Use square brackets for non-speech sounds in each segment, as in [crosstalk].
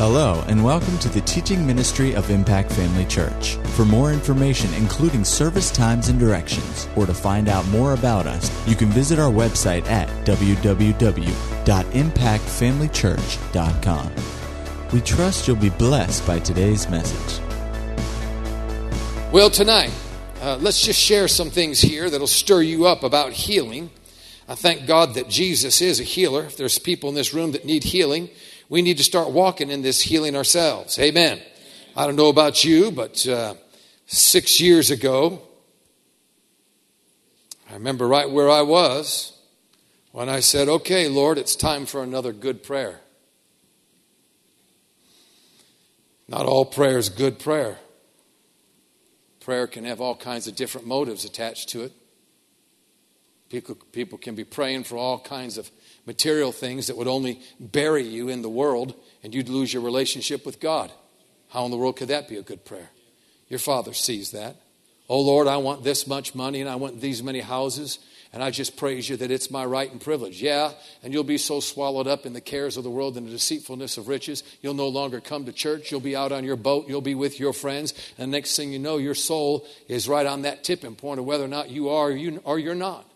Hello, and welcome to the teaching ministry of Impact Family Church. For more information, including service times and directions, or to find out more about us, you can visit our website at www.impactfamilychurch.com. We trust you'll be blessed by today's message. Well, tonight, uh, let's just share some things here that'll stir you up about healing. I thank God that Jesus is a healer. If there's people in this room that need healing, we need to start walking in this healing ourselves. Amen. I don't know about you, but uh, six years ago, I remember right where I was when I said, Okay, Lord, it's time for another good prayer. Not all prayer is good prayer. Prayer can have all kinds of different motives attached to it. People, people can be praying for all kinds of material things that would only bury you in the world and you'd lose your relationship with God. How in the world could that be a good prayer? Your Father sees that. Oh Lord, I want this much money and I want these many houses. And I just praise you that it's my right and privilege. Yeah, and you'll be so swallowed up in the cares of the world and the deceitfulness of riches, you'll no longer come to church. You'll be out on your boat. You'll be with your friends. And next thing you know, your soul is right on that tipping point of whether or not you are or, you, or you're not.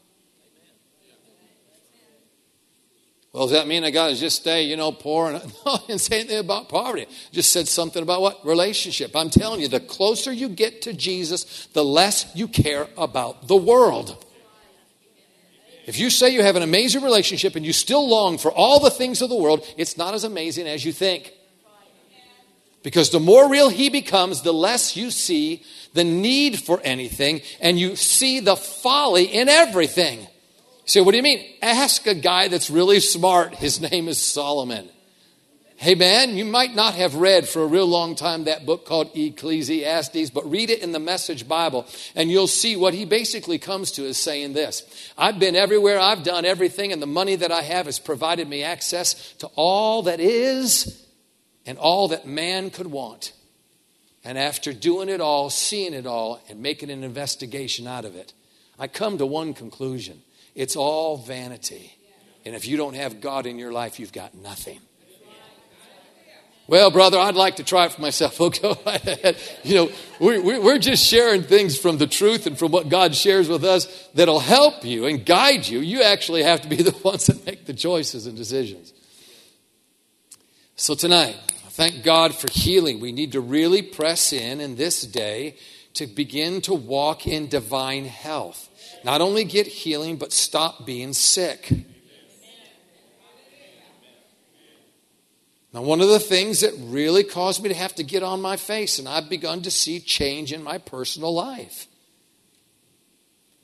Well, does that mean I got to just stay, you know, poor? And, [laughs] no, I didn't say anything about poverty. just said something about what? Relationship. I'm telling you, the closer you get to Jesus, the less you care about the world. If you say you have an amazing relationship and you still long for all the things of the world, it's not as amazing as you think. Because the more real he becomes, the less you see the need for anything and you see the folly in everything. Say, what do you mean? Ask a guy that's really smart. His name is Solomon. Hey man, you might not have read for a real long time that book called Ecclesiastes, but read it in the Message Bible and you'll see what he basically comes to is saying this I've been everywhere, I've done everything, and the money that I have has provided me access to all that is and all that man could want. And after doing it all, seeing it all, and making an investigation out of it, I come to one conclusion it's all vanity. And if you don't have God in your life, you've got nothing. Well, brother, I'd like to try it for myself. [laughs] Ahead. You know, we're, we're just sharing things from the truth and from what God shares with us that'll help you and guide you. You actually have to be [laughs] the ones that make the choices and decisions. So, tonight, thank God for healing. We need to really press in in this day to begin to walk in divine health. Not only get healing, but stop being sick. Now, one of the things that really caused me to have to get on my face, and I've begun to see change in my personal life.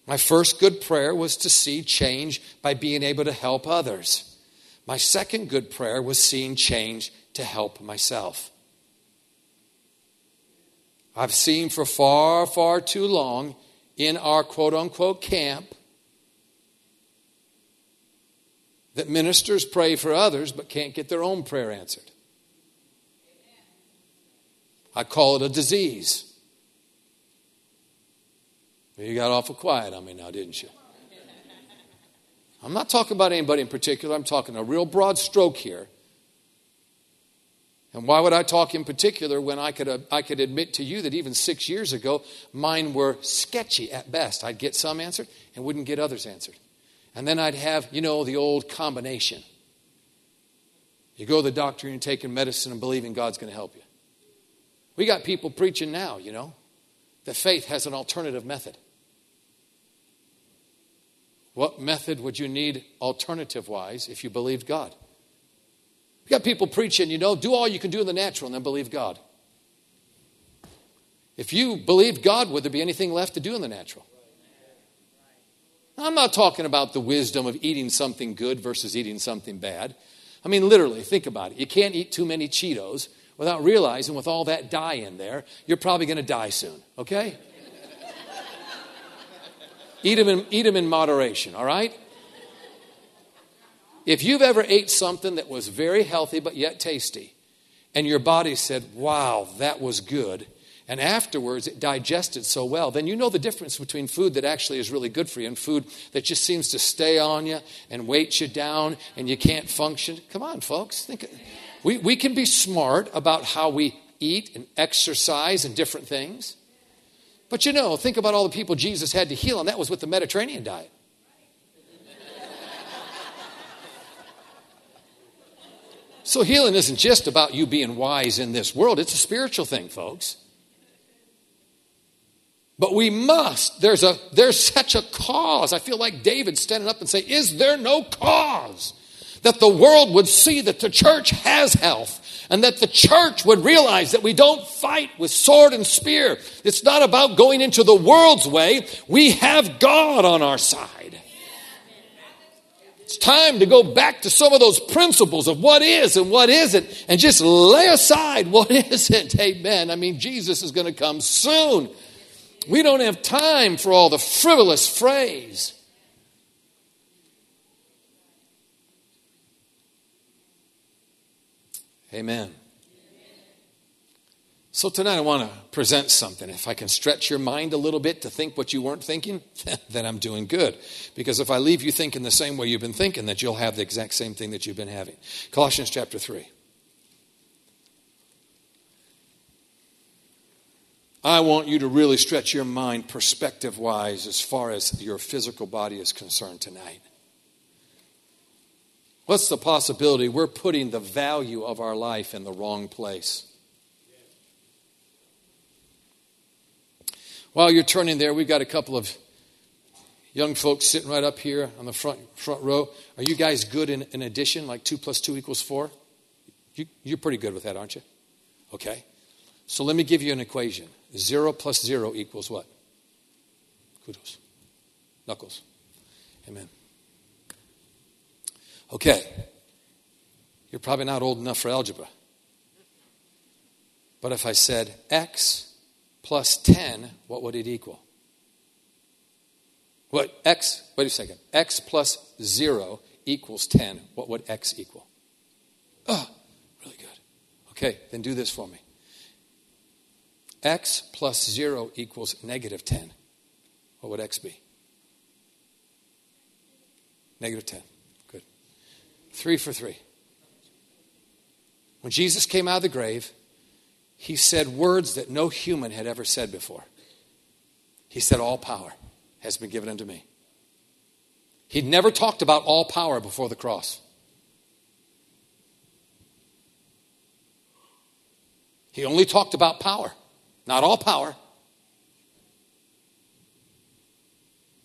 My first good prayer was to see change by being able to help others. My second good prayer was seeing change to help myself. I've seen for far, far too long in our quote unquote camp that ministers pray for others but can't get their own prayer answered. I call it a disease. You got awful quiet on me now, didn't you? I'm not talking about anybody in particular. I'm talking a real broad stroke here. And why would I talk in particular when I could, uh, I could admit to you that even six years ago, mine were sketchy at best? I'd get some answered and wouldn't get others answered. And then I'd have, you know, the old combination. You go to the doctor and you're taking medicine and believing God's going to help you. We got people preaching now, you know, that faith has an alternative method. What method would you need alternative wise if you believed God? You got people preaching, you know, do all you can do in the natural and then believe God. If you believed God, would there be anything left to do in the natural? I'm not talking about the wisdom of eating something good versus eating something bad. I mean, literally, think about it. You can't eat too many Cheetos without realizing, with all that dye in there, you're probably going to die soon, okay? [laughs] eat, them in, eat them in moderation, all right? If you've ever ate something that was very healthy but yet tasty, and your body said, wow, that was good, and afterwards it digested so well, then you know the difference between food that actually is really good for you and food that just seems to stay on you and weight you down and you can't function. Come on, folks. Think, we, we can be smart about how we eat and exercise and different things. But you know, think about all the people Jesus had to heal, and that was with the Mediterranean diet. So healing isn't just about you being wise in this world, it's a spiritual thing, folks. But we must. There's a there's such a cause. I feel like David standing up and saying, "Is there no cause that the world would see that the church has health and that the church would realize that we don't fight with sword and spear. It's not about going into the world's way. We have God on our side. It's time to go back to some of those principles of what is and what isn't and just lay aside [laughs] what isn't. Amen. I mean, Jesus is going to come soon. We don't have time for all the frivolous phrase. Amen. So tonight I want to present something. If I can stretch your mind a little bit to think what you weren't thinking, [laughs] then I'm doing good. Because if I leave you thinking the same way you've been thinking, that you'll have the exact same thing that you've been having. Colossians chapter 3. I want you to really stretch your mind perspective wise as far as your physical body is concerned tonight. What's the possibility we're putting the value of our life in the wrong place? While you're turning there, we've got a couple of young folks sitting right up here on the front, front row. Are you guys good in, in addition, like 2 plus 2 equals 4? You, you're pretty good with that, aren't you? Okay. So let me give you an equation 0 plus 0 equals what? Kudos. Knuckles. Amen. Okay. You're probably not old enough for algebra. But if I said x plus 10, what would it equal? What x, wait a second, x plus 0 equals 10. What would x equal? Oh, really good. Okay, then do this for me. x plus 0 equals negative 10. What would x be? Negative 10. Good. Three for three. When Jesus came out of the grave, he said words that no human had ever said before. He said, All power has been given unto me. He'd never talked about all power before the cross. He only talked about power, not all power.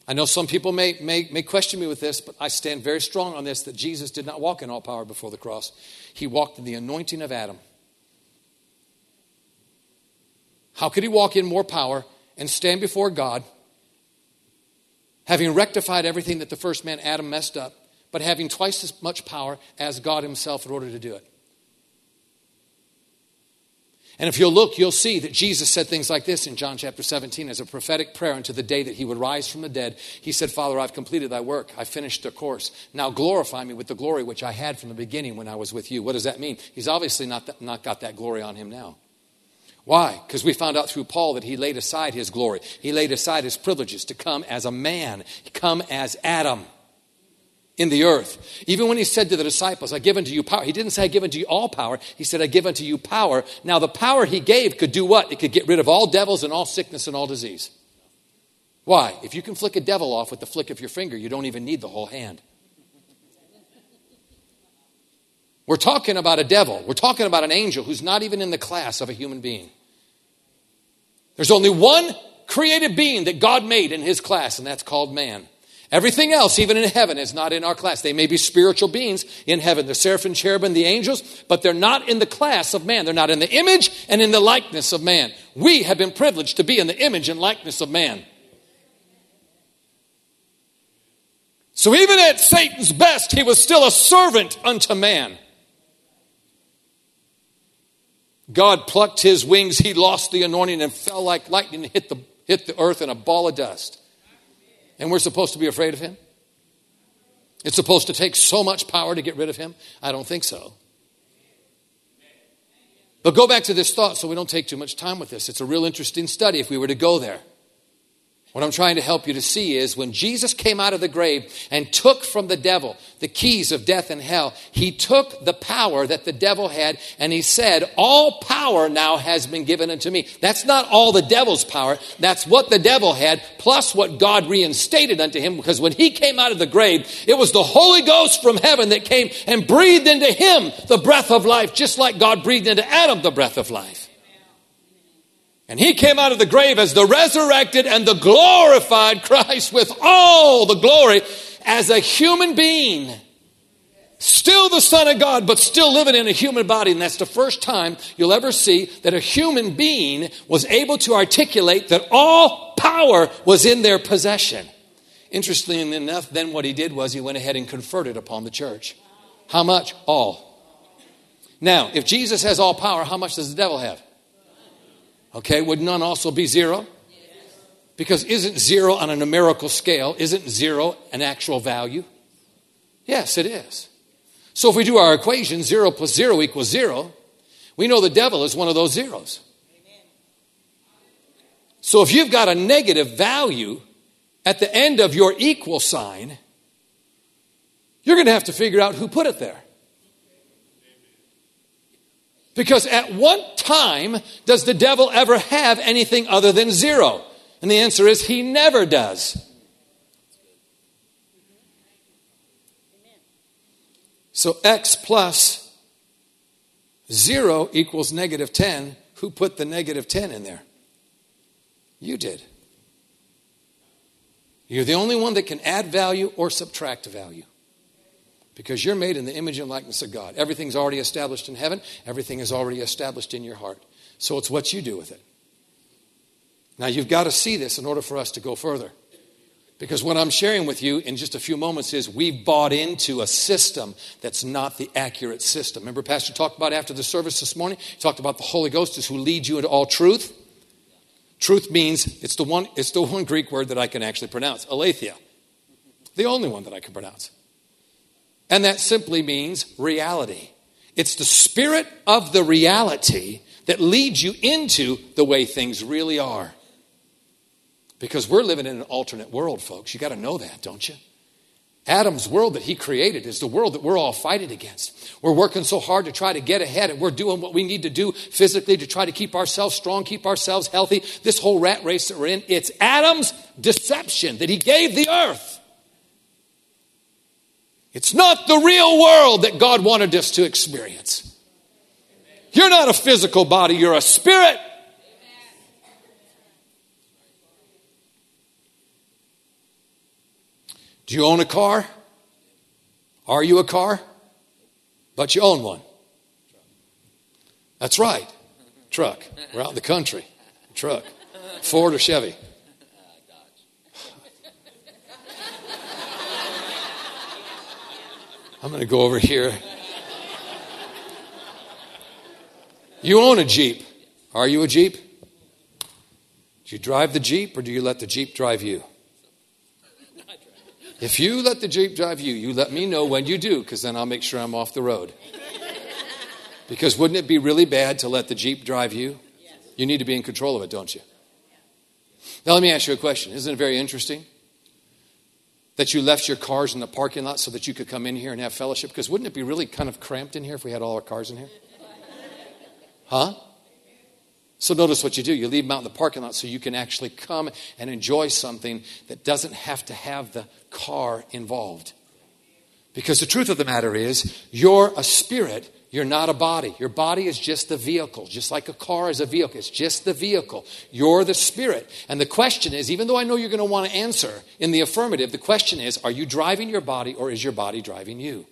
I know some people may, may, may question me with this, but I stand very strong on this that Jesus did not walk in all power before the cross. He walked in the anointing of Adam. How could he walk in more power and stand before God, having rectified everything that the first man, Adam, messed up, but having twice as much power as God himself in order to do it? And if you'll look, you'll see that Jesus said things like this in John chapter 17 as a prophetic prayer unto the day that he would rise from the dead. He said, Father, I've completed thy work. I finished the course. Now glorify me with the glory which I had from the beginning when I was with you. What does that mean? He's obviously not, that, not got that glory on him now. Why? Because we found out through Paul that he laid aside his glory. He laid aside his privileges to come as a man, come as Adam in the earth. Even when he said to the disciples, I give unto you power, he didn't say, I give unto you all power. He said, I give unto you power. Now, the power he gave could do what? It could get rid of all devils and all sickness and all disease. Why? If you can flick a devil off with the flick of your finger, you don't even need the whole hand. We're talking about a devil. We're talking about an angel who's not even in the class of a human being. There's only one created being that God made in his class, and that's called man. Everything else, even in heaven, is not in our class. They may be spiritual beings in heaven, the seraphim, cherubim, the angels, but they're not in the class of man. They're not in the image and in the likeness of man. We have been privileged to be in the image and likeness of man. So even at Satan's best, he was still a servant unto man. God plucked his wings, he lost the anointing and fell like lightning and hit the, hit the earth in a ball of dust. And we're supposed to be afraid of him? It's supposed to take so much power to get rid of him? I don't think so. But go back to this thought so we don't take too much time with this. It's a real interesting study if we were to go there. What I'm trying to help you to see is when Jesus came out of the grave and took from the devil the keys of death and hell, he took the power that the devil had and he said, All power now has been given unto me. That's not all the devil's power. That's what the devil had, plus what God reinstated unto him. Because when he came out of the grave, it was the Holy Ghost from heaven that came and breathed into him the breath of life, just like God breathed into Adam the breath of life. And he came out of the grave as the resurrected and the glorified Christ with all the glory as a human being. Still the Son of God, but still living in a human body. And that's the first time you'll ever see that a human being was able to articulate that all power was in their possession. Interestingly enough, then what he did was he went ahead and conferred it upon the church. How much? All. Now, if Jesus has all power, how much does the devil have? Okay, would none also be zero? Because isn't zero on a numerical scale, isn't zero an actual value? Yes, it is. So if we do our equation, zero plus zero equals zero, we know the devil is one of those zeros. So if you've got a negative value at the end of your equal sign, you're going to have to figure out who put it there. Because at what time does the devil ever have anything other than zero? And the answer is he never does. So x plus 0 equals negative 10. Who put the negative 10 in there? You did. You're the only one that can add value or subtract value because you're made in the image and likeness of God. Everything's already established in heaven, everything is already established in your heart. So it's what you do with it. Now, you've got to see this in order for us to go further. Because what I'm sharing with you in just a few moments is we've bought into a system that's not the accurate system. Remember, Pastor talked about after the service this morning? He talked about the Holy Ghost is who leads you into all truth. Truth means it's the one, it's the one Greek word that I can actually pronounce, aletheia. The only one that I can pronounce. And that simply means reality. It's the spirit of the reality that leads you into the way things really are. Because we're living in an alternate world, folks. You got to know that, don't you? Adam's world that he created is the world that we're all fighting against. We're working so hard to try to get ahead, and we're doing what we need to do physically to try to keep ourselves strong, keep ourselves healthy. This whole rat race that we're in, it's Adam's deception that he gave the earth. It's not the real world that God wanted us to experience. You're not a physical body, you're a spirit. Do you own a car? Are you a car? But you own one. That's right. Truck. We're out in the country. Truck. Ford or Chevy? I'm going to go over here. You own a Jeep. Are you a Jeep? Do you drive the Jeep or do you let the Jeep drive you? If you let the Jeep drive you, you let me know when you do, because then I'll make sure I'm off the road. Because wouldn't it be really bad to let the Jeep drive you? You need to be in control of it, don't you? Now, let me ask you a question. Isn't it very interesting? That you left your cars in the parking lot so that you could come in here and have fellowship? Because wouldn't it be really kind of cramped in here if we had all our cars in here? Huh? So notice what you do. You leave them out in the parking lot so you can actually come and enjoy something that doesn't have to have the car involved. Because the truth of the matter is, you're a spirit you're not a body. Your body is just the vehicle, just like a car is a vehicle. It's just the vehicle. You're the spirit. And the question is even though I know you're going to want to answer in the affirmative, the question is are you driving your body or is your body driving you?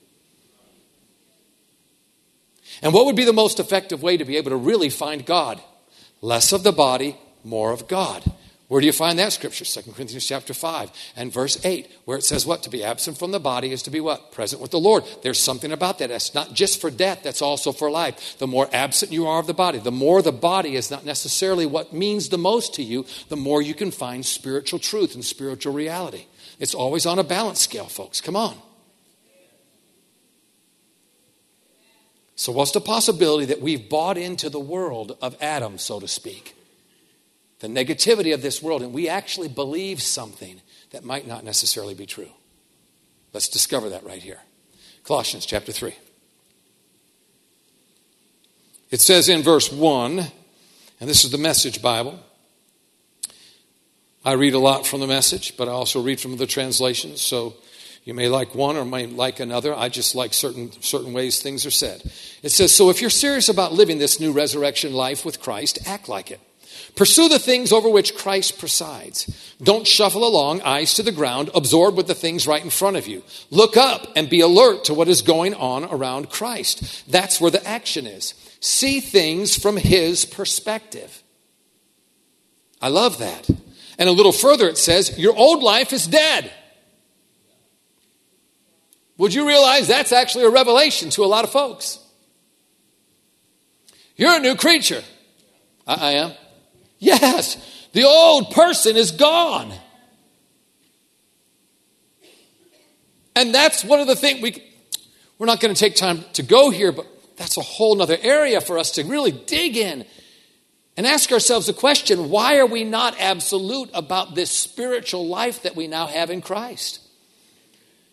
And what would be the most effective way to be able to really find God? Less of the body, more of God. Where do you find that scripture? 2 Corinthians chapter 5 and verse 8, where it says what? To be absent from the body is to be what? Present with the Lord. There's something about that. That's not just for death, that's also for life. The more absent you are of the body, the more the body is not necessarily what means the most to you, the more you can find spiritual truth and spiritual reality. It's always on a balance scale, folks. Come on. So, what's the possibility that we've bought into the world of Adam, so to speak? The negativity of this world, and we actually believe something that might not necessarily be true. Let's discover that right here. Colossians chapter 3. It says in verse 1, and this is the Message Bible. I read a lot from the Message, but I also read from the translations, so you may like one or may like another. I just like certain, certain ways things are said. It says, So if you're serious about living this new resurrection life with Christ, act like it. Pursue the things over which Christ presides. Don't shuffle along, eyes to the ground, absorbed with the things right in front of you. Look up and be alert to what is going on around Christ. That's where the action is. See things from his perspective. I love that. And a little further, it says, Your old life is dead. Would you realize that's actually a revelation to a lot of folks? You're a new creature. I, I am. Yes, the old person is gone. And that's one of the things we, we're not going to take time to go here, but that's a whole other area for us to really dig in and ask ourselves the question why are we not absolute about this spiritual life that we now have in Christ?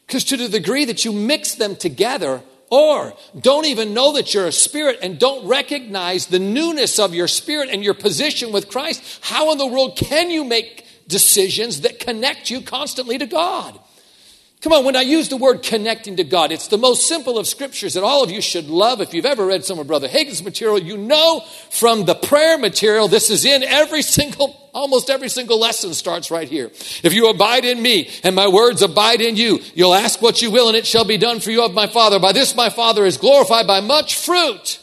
Because to the degree that you mix them together, or don't even know that you're a spirit and don't recognize the newness of your spirit and your position with Christ, how in the world can you make decisions that connect you constantly to God? Come on, when I use the word connecting to God, it's the most simple of scriptures that all of you should love. If you've ever read some of Brother Hagin's material, you know from the prayer material, this is in every single, almost every single lesson starts right here. If you abide in me and my words abide in you, you'll ask what you will and it shall be done for you of my Father. By this my Father is glorified by much fruit.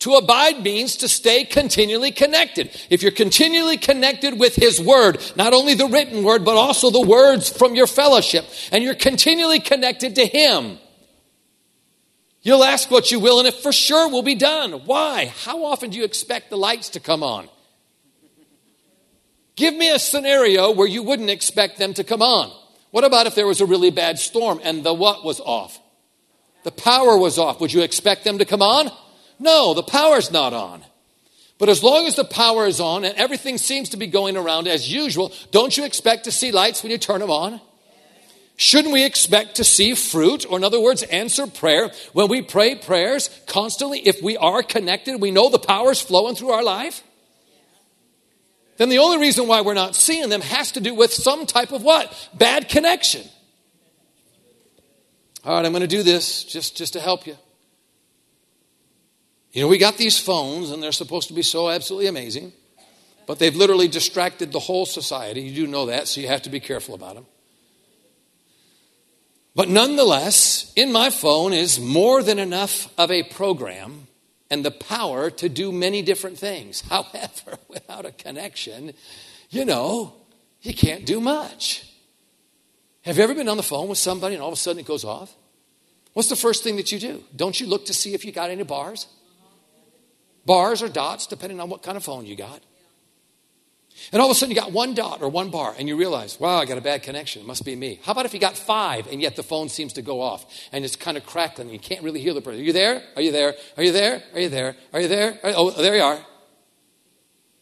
To abide means to stay continually connected. If you're continually connected with His Word, not only the written Word, but also the words from your fellowship, and you're continually connected to Him, you'll ask what you will, and it for sure will be done. Why? How often do you expect the lights to come on? Give me a scenario where you wouldn't expect them to come on. What about if there was a really bad storm and the what was off? The power was off. Would you expect them to come on? No, the power's not on. But as long as the power is on and everything seems to be going around as usual, don't you expect to see lights when you turn them on? Shouldn't we expect to see fruit, or in other words, answer prayer when we pray prayers constantly? If we are connected, we know the power's flowing through our life. Then the only reason why we're not seeing them has to do with some type of what? Bad connection. All right, I'm going to do this just, just to help you. You know, we got these phones, and they're supposed to be so absolutely amazing, but they've literally distracted the whole society. You do know that, so you have to be careful about them. But nonetheless, in my phone is more than enough of a program and the power to do many different things. [laughs] However, without a connection, you know, you can't do much. Have you ever been on the phone with somebody and all of a sudden it goes off? What's the first thing that you do? Don't you look to see if you got any bars? Bars or dots, depending on what kind of phone you got. And all of a sudden you got one dot or one bar and you realize, wow, I got a bad connection. It must be me. How about if you got five and yet the phone seems to go off and it's kind of crackling and you can't really hear the person? Are you there? Are you there? Are you there? Are you there? Are you there? Oh, there you are.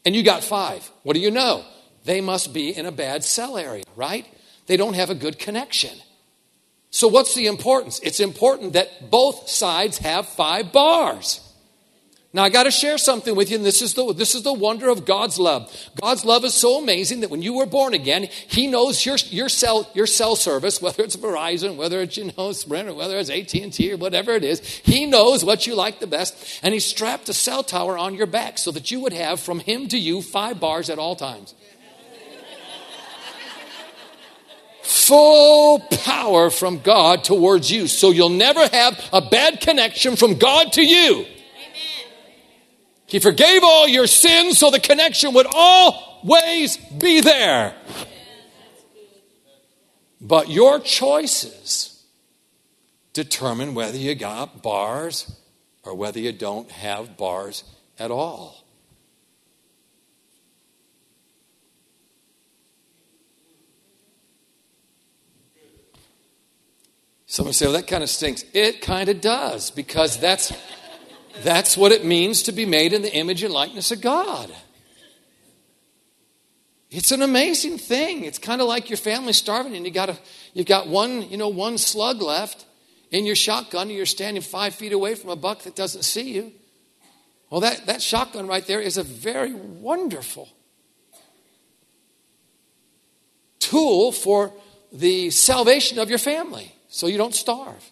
And you got five. What do you know? They must be in a bad cell area, right? They don't have a good connection. So, what's the importance? It's important that both sides have five bars. Now, I got to share something with you, and this is, the, this is the wonder of God's love. God's love is so amazing that when you were born again, He knows your, your, cell, your cell service, [laughs] whether it's Verizon, whether it's, you know, Sprint, or whether it's AT&T, or whatever it is. He knows what you like the best, and He strapped a cell tower on your back so that you would have from Him to you five bars at all times. Full power from God towards you, so you'll never have a bad connection from God to you. He forgave all your sins so the connection would always be there. But your choices determine whether you got bars or whether you don't have bars at all. Someone say, well, that kind of stinks. It kind of does, because that's, that's what it means to be made in the image and likeness of God. It's an amazing thing. It's kind of like your family starving and you got a, you've got one, you know, one slug left in your shotgun and you're standing five feet away from a buck that doesn't see you. Well, that, that shotgun right there is a very wonderful tool for the salvation of your family so you don't starve.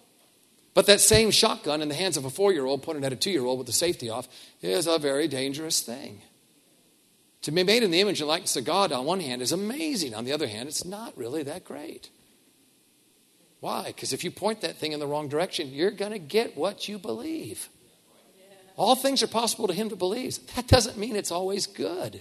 But that same shotgun in the hands of a four year old pointed at a two year old with the safety off is a very dangerous thing. To be made in the image and likeness of God, on one hand, is amazing. On the other hand, it's not really that great. Why? Because if you point that thing in the wrong direction, you're going to get what you believe. All things are possible to him that believes. That doesn't mean it's always good.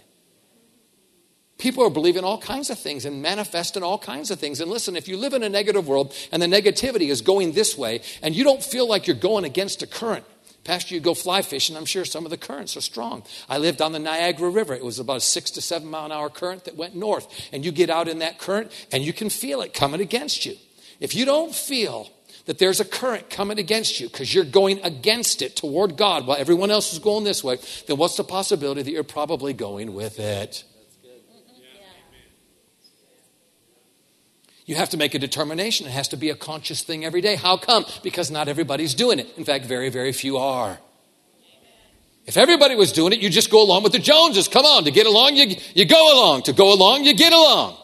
People are believing all kinds of things and manifesting all kinds of things. And listen, if you live in a negative world and the negativity is going this way and you don't feel like you're going against a current, Pastor, you go fly fishing, I'm sure some of the currents are strong. I lived on the Niagara River. It was about a six to seven mile an hour current that went north. And you get out in that current and you can feel it coming against you. If you don't feel that there's a current coming against you because you're going against it toward God while everyone else is going this way, then what's the possibility that you're probably going with it? You have to make a determination. It has to be a conscious thing every day. How come? Because not everybody's doing it. In fact, very, very few are. If everybody was doing it, you just go along with the Joneses. Come on, to get along, you, you go along. To go along, you get along.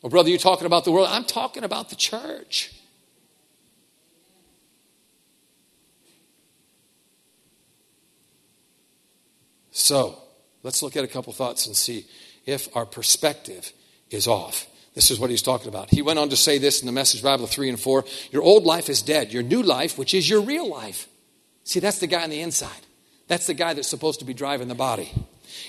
Well, brother, you're talking about the world. I'm talking about the church. So, let's look at a couple thoughts and see if our perspective is off. This is what he's talking about. He went on to say this in the Message Bible 3 and 4 Your old life is dead. Your new life, which is your real life. See, that's the guy on the inside. That's the guy that's supposed to be driving the body.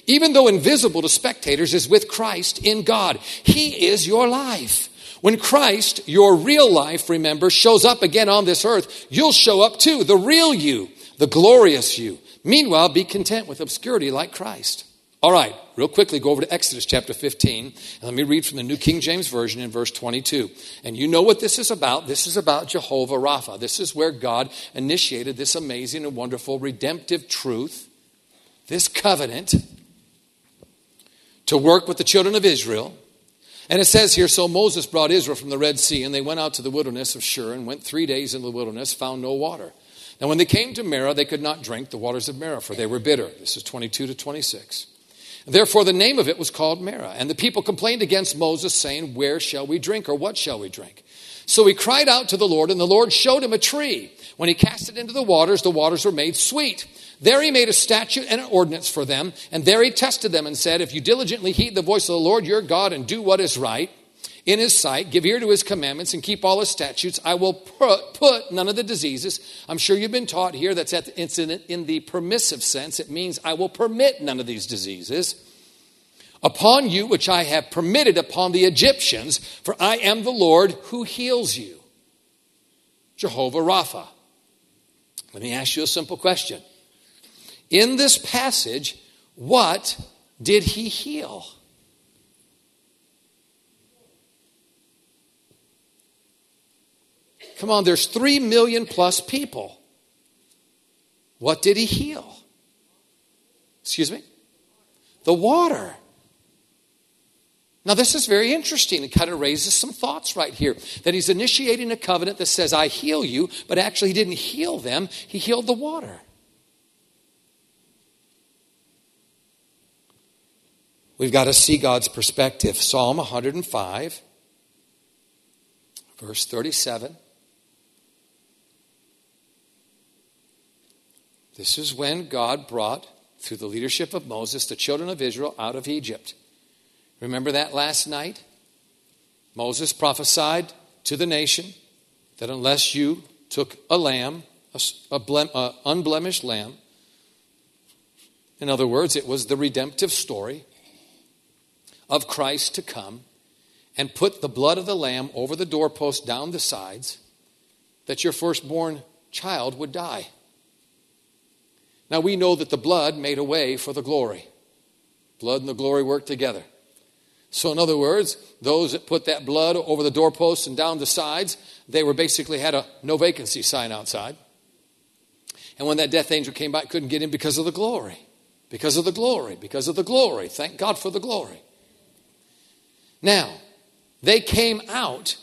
Even though invisible to spectators, is with Christ in God. He is your life. When Christ, your real life, remember, shows up again on this earth, you'll show up too, the real you, the glorious you. Meanwhile, be content with obscurity like Christ. All right, real quickly, go over to Exodus chapter 15, and let me read from the New King James Version in verse 22. And you know what this is about. This is about Jehovah Rapha. This is where God initiated this amazing and wonderful redemptive truth, this covenant, to work with the children of Israel. And it says here So Moses brought Israel from the Red Sea, and they went out to the wilderness of Shur, and went three days in the wilderness, found no water. Now, when they came to Marah, they could not drink the waters of Marah, for they were bitter. This is 22 to 26. Therefore, the name of it was called Marah. And the people complained against Moses, saying, Where shall we drink, or what shall we drink? So he cried out to the Lord, and the Lord showed him a tree. When he cast it into the waters, the waters were made sweet. There he made a statute and an ordinance for them, and there he tested them and said, If you diligently heed the voice of the Lord your God and do what is right, in his sight, give ear to his commandments, and keep all his statutes. I will put, none of the diseases. I'm sure you've been taught here that's at the, it's in, in the permissive sense. It means I will permit none of these diseases upon you, which I have permitted upon the Egyptians, for I am the Lord who heals you. Jehovah Rapha. Let me ask you a simple question. In this passage, what did he heal? Come on, there's three million plus people. What did he heal? Excuse me? The water. Now, this is very interesting. It kind of raises some thoughts right here that he's initiating a covenant that says, I heal you, but actually, he didn't heal them, he healed the water. We've got to see God's perspective. Psalm 105, verse 37. This is when God brought, through the leadership of Moses, the children of Israel out of Egypt. Remember that last night? Moses prophesied to the nation that unless you took a lamb, a, a, a unblemished lamb, in other words, it was the redemptive story of Christ to come, and put the blood of the lamb over the doorpost down the sides, that your firstborn child would die. Now we know that the blood made a way for the glory. Blood and the glory work together. So, in other words, those that put that blood over the doorposts and down the sides, they were basically had a no vacancy sign outside. And when that death angel came by, couldn't get in because of the glory. Because of the glory. Because of the glory. Thank God for the glory. Now, they came out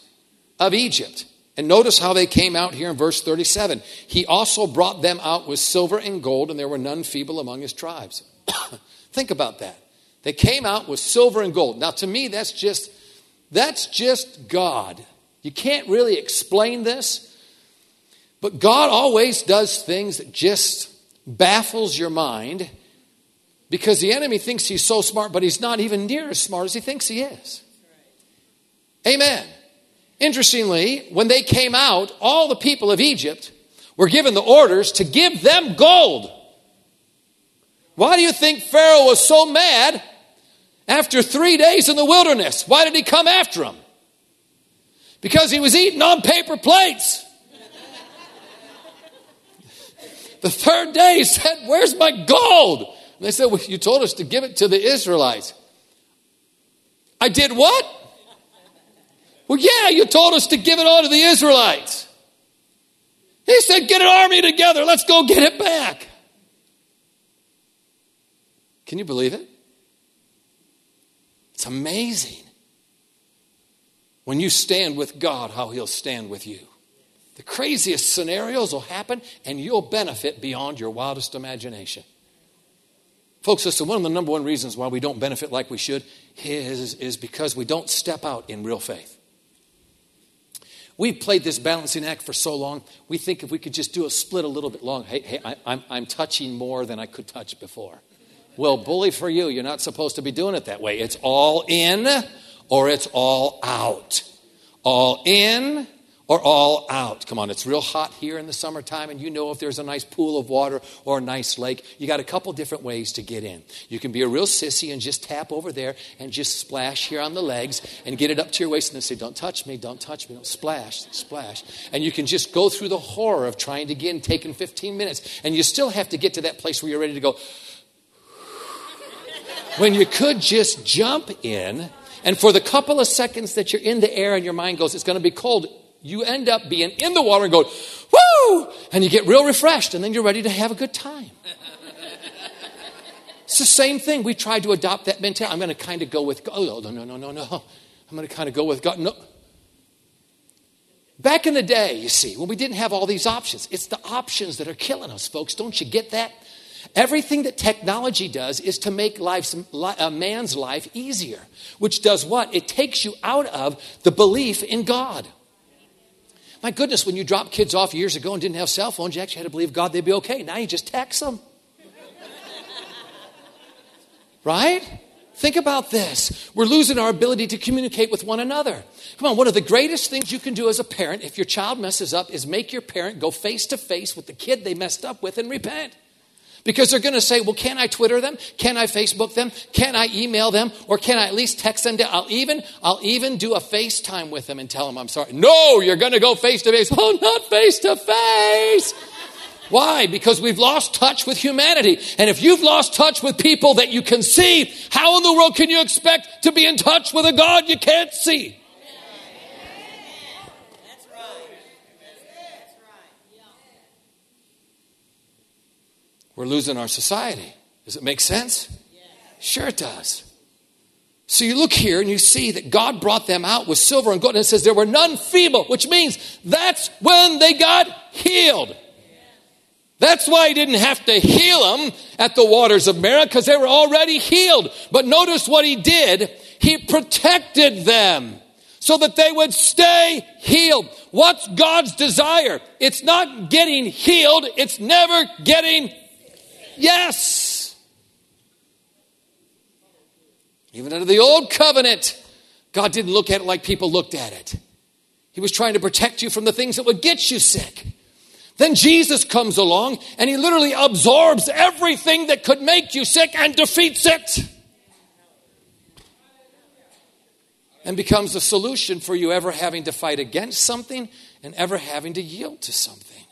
of Egypt. And notice how they came out here in verse 37. He also brought them out with silver and gold, and there were none feeble among his tribes. [coughs] Think about that. They came out with silver and gold. Now, to me, that's just that's just God. You can't really explain this, but God always does things that just baffles your mind because the enemy thinks he's so smart, but he's not even near as smart as he thinks he is. Amen. Interestingly, when they came out, all the people of Egypt were given the orders to give them gold. Why do you think Pharaoh was so mad after three days in the wilderness? Why did he come after them? Because he was eating on paper plates. [laughs] the third day he said, Where's my gold? And they said, well, You told us to give it to the Israelites. I did what? Well, yeah, you told us to give it all to the Israelites. He said, Get an army together. Let's go get it back. Can you believe it? It's amazing when you stand with God, how He'll stand with you. The craziest scenarios will happen, and you'll benefit beyond your wildest imagination. Folks, listen, one of the number one reasons why we don't benefit like we should is, is because we don't step out in real faith. We've played this balancing act for so long, we think if we could just do a split a little bit long, hey, hey, I, I'm, I'm touching more than I could touch before. Well, bully for you. You're not supposed to be doing it that way. It's all in or it's all out. All in or all out. Come on, it's real hot here in the summertime, and you know if there's a nice pool of water or a nice lake, you got a couple different ways to get in. You can be a real sissy and just tap over there and just splash here on the legs and get it up to your waist and then say, Don't touch me, don't touch me, don't splash, splash. And you can just go through the horror of trying to get in, taking 15 minutes, and you still have to get to that place where you're ready to go. when you could just jump in. And for the couple of seconds that you're in the air and your mind goes, it's going to be cold, you end up being in the water and go, woo! And you get real refreshed, and then you're ready to have a good time. [laughs] it's the same thing. We tried to adopt that mentality. I'm going to kind of go with God. Oh, no, no, no, no, no. I'm going to kind of go with God. No. Back in the day, you see, when we didn't have all these options, it's the options that are killing us, folks. Don't you get that? Everything that technology does is to make life, a man's life easier, which does what? It takes you out of the belief in God. My goodness, when you dropped kids off years ago and didn't have cell phones, you actually had to believe God they'd be okay. Now you just text them. right? Think about this. We're losing our ability to communicate with one another. Come on, one of the greatest things you can do as a parent if your child messes up is make your parent go face to face with the kid they messed up with and repent. Because they're going to say, well, can I Twitter them? Can I Facebook them? Can I email them? Or can I at least text them? To, I'll even, I'll even do a FaceTime with them and tell them I'm sorry. No, you're going to go face to face. Oh, not face to face. Why? Because we've lost touch with humanity. And if you've lost touch with people that you can see, how in the world can you expect to be in touch with a God you can't see? We're losing our society. Does it make sense? Sure, it does. So you look here and you see that God brought them out with silver and gold, and it says there were none feeble, which means that's when they got healed. That's why he didn't have to heal them at the waters of Marah because they were already healed. But notice what he did. He protected them so that they would stay healed. What's God's desire? It's not getting healed. It's never getting Yes. Even under the old covenant, God didn't look at it like people looked at it. He was trying to protect you from the things that would get you sick. Then Jesus comes along and he literally absorbs everything that could make you sick and defeats it. And becomes the solution for you ever having to fight against something and ever having to yield to something.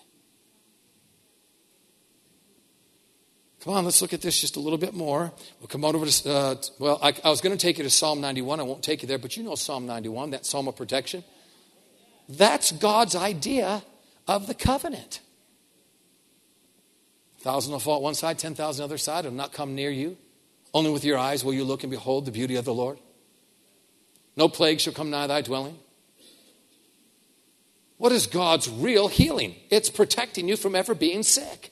Come on, let's look at this just a little bit more. We'll come on over to, uh, well, I, I was going to take you to Psalm 91. I won't take you there, but you know Psalm 91, that Psalm of protection. That's God's idea of the covenant. Thousand will fall at one side, 10,000 the other side, will not come near you. Only with your eyes will you look and behold the beauty of the Lord. No plague shall come nigh thy dwelling. What is God's real healing? It's protecting you from ever being sick.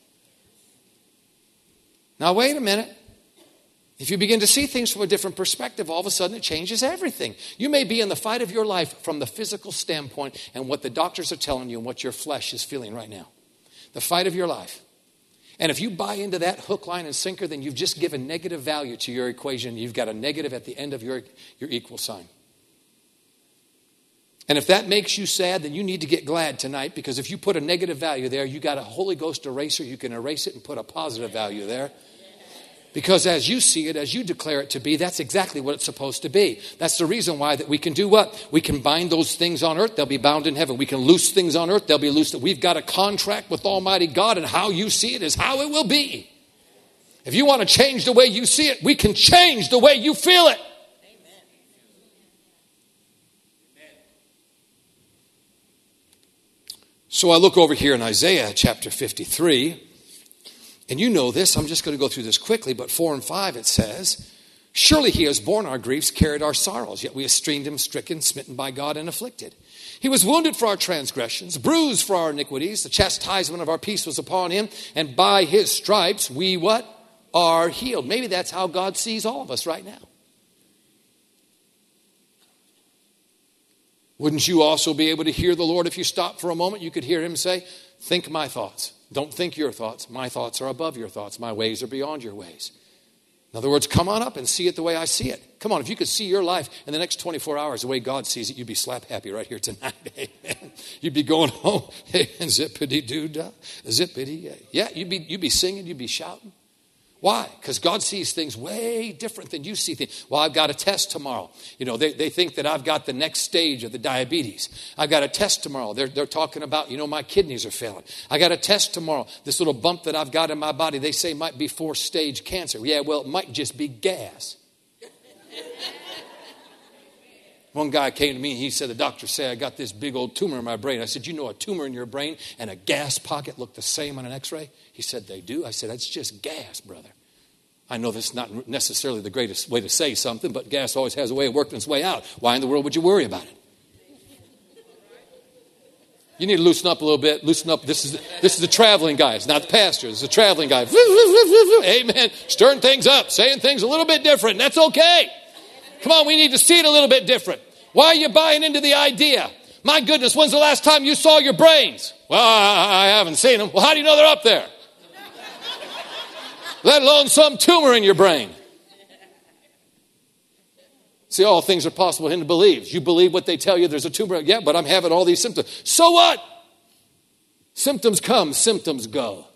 Now, wait a minute. If you begin to see things from a different perspective, all of a sudden it changes everything. You may be in the fight of your life from the physical standpoint and what the doctors are telling you and what your flesh is feeling right now. The fight of your life. And if you buy into that hook, line, and sinker, then you've just given negative value to your equation. You've got a negative at the end of your, your equal sign. And if that makes you sad, then you need to get glad tonight because if you put a negative value there, you got a Holy Ghost eraser. You can erase it and put a positive value there. Because as you see it, as you declare it to be, that's exactly what it's supposed to be. That's the reason why that we can do what? We can bind those things on earth, they'll be bound in heaven. We can loose things on earth, they'll be loosed. We've got a contract with Almighty God, and how you see it is how it will be. If you want to change the way you see it, we can change the way you feel it. So I look over here in Isaiah chapter 53, and you know this. I'm just going to go through this quickly, but 4 and 5 it says, Surely he has borne our griefs, carried our sorrows, yet we esteemed him stricken, smitten by God, and afflicted. He was wounded for our transgressions, bruised for our iniquities. The chastisement of our peace was upon him, and by his stripes we what? Are healed. Maybe that's how God sees all of us right now. Wouldn't you also be able to hear the Lord if you stopped for a moment? You could hear him say, Think my thoughts. Don't think your thoughts. My thoughts are above your thoughts. My ways are beyond your ways. In other words, come on up and see it the way I see it. Come on, if you could see your life in the next 24 hours the way God sees it, you'd be slap happy right here tonight. [laughs] Amen. You'd be going home, [laughs] hey, zippity doo da, zippity. Yeah, you'd be, you'd be singing, you'd be shouting. Why? Because God sees things way different than you see things. Well, I've got a test tomorrow. You know, they, they think that I've got the next stage of the diabetes. I've got a test tomorrow. They're, they're talking about, you know, my kidneys are failing. I got a test tomorrow. This little bump that I've got in my body, they say might be fourth stage cancer. Yeah, well, it might just be gas. One guy came to me, and he said, The doctor said I got this big old tumor in my brain. I said, You know, a tumor in your brain and a gas pocket look the same on an x ray? He said, They do. I said, That's just gas, brother. I know this is not necessarily the greatest way to say something, but gas always has a way of working its way out. Why in the world would you worry about it? You need to loosen up a little bit. Loosen up. This is this is the traveling guy. It's not the pastor. It's the traveling guy. [laughs] Amen. Stirring things up, saying things a little bit different. That's okay. Come on, we need to see it a little bit different. Why are you buying into the idea? My goodness, when's the last time you saw your brains? Well, I, I haven't seen them. Well, how do you know they're up there? Let alone some tumor in your brain. See, all things are possible in who believes. You believe what they tell you, there's a tumor. Yeah, but I'm having all these symptoms. So what? Symptoms come, symptoms go.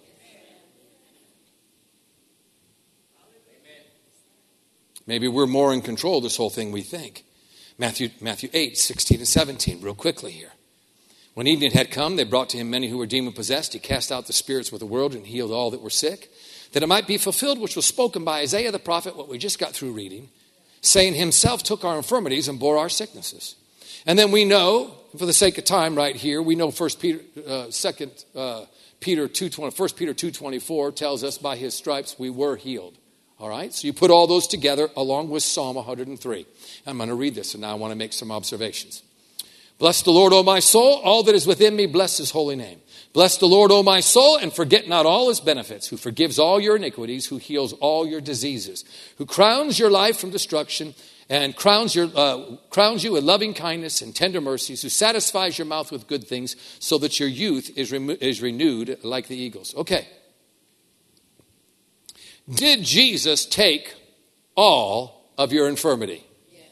Maybe we're more in control of this whole thing we think. Matthew, Matthew 8, 16 and 17, real quickly here. When evening had come, they brought to him many who were demon possessed. He cast out the spirits with the world and healed all that were sick, that it might be fulfilled which was spoken by Isaiah the prophet, what we just got through reading, saying, Himself took our infirmities and bore our sicknesses. And then we know, for the sake of time right here, we know First Peter, uh, Second uh, Peter two twenty, First Peter two twenty four tells us by His stripes we were healed. All right, so you put all those together along with Psalm 103. I'm going to read this, and now I want to make some observations. Bless the Lord, O my soul. All that is within me, bless his holy name. Bless the Lord, O my soul, and forget not all his benefits, who forgives all your iniquities, who heals all your diseases, who crowns your life from destruction and crowns, your, uh, crowns you with loving kindness and tender mercies, who satisfies your mouth with good things, so that your youth is, remo- is renewed like the eagles. Okay. Did Jesus take all of your infirmity? Yes.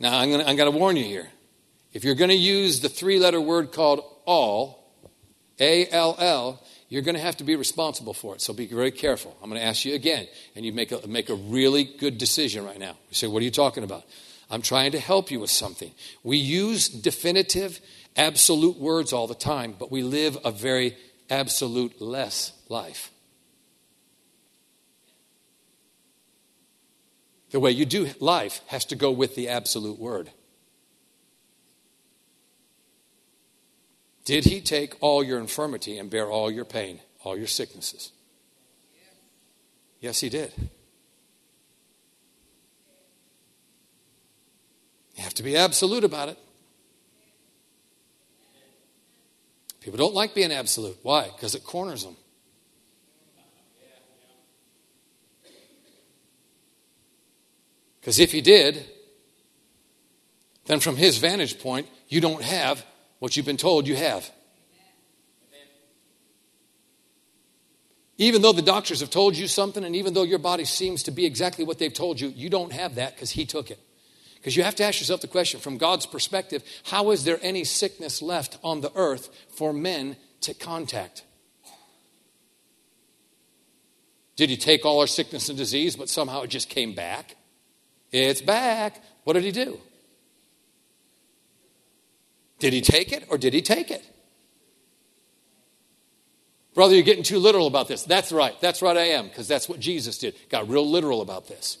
Now, I'm going to warn you here. If you're going to use the three letter word called all, A L L, you're going to have to be responsible for it. So be very careful. I'm going to ask you again, and you make a, make a really good decision right now. You say, What are you talking about? I'm trying to help you with something. We use definitive, absolute words all the time, but we live a very absolute less life. The way you do life has to go with the absolute word. Did he take all your infirmity and bear all your pain, all your sicknesses? Yes, he did. You have to be absolute about it. People don't like being absolute. Why? Because it corners them. Because if he did, then from his vantage point, you don't have what you've been told you have. Even though the doctors have told you something, and even though your body seems to be exactly what they've told you, you don't have that because he took it. Because you have to ask yourself the question from God's perspective how is there any sickness left on the earth for men to contact? Did he take all our sickness and disease, but somehow it just came back? It's back. What did he do? Did he take it or did he take it? Brother, you're getting too literal about this. That's right. That's right, I am, because that's what Jesus did. Got real literal about this.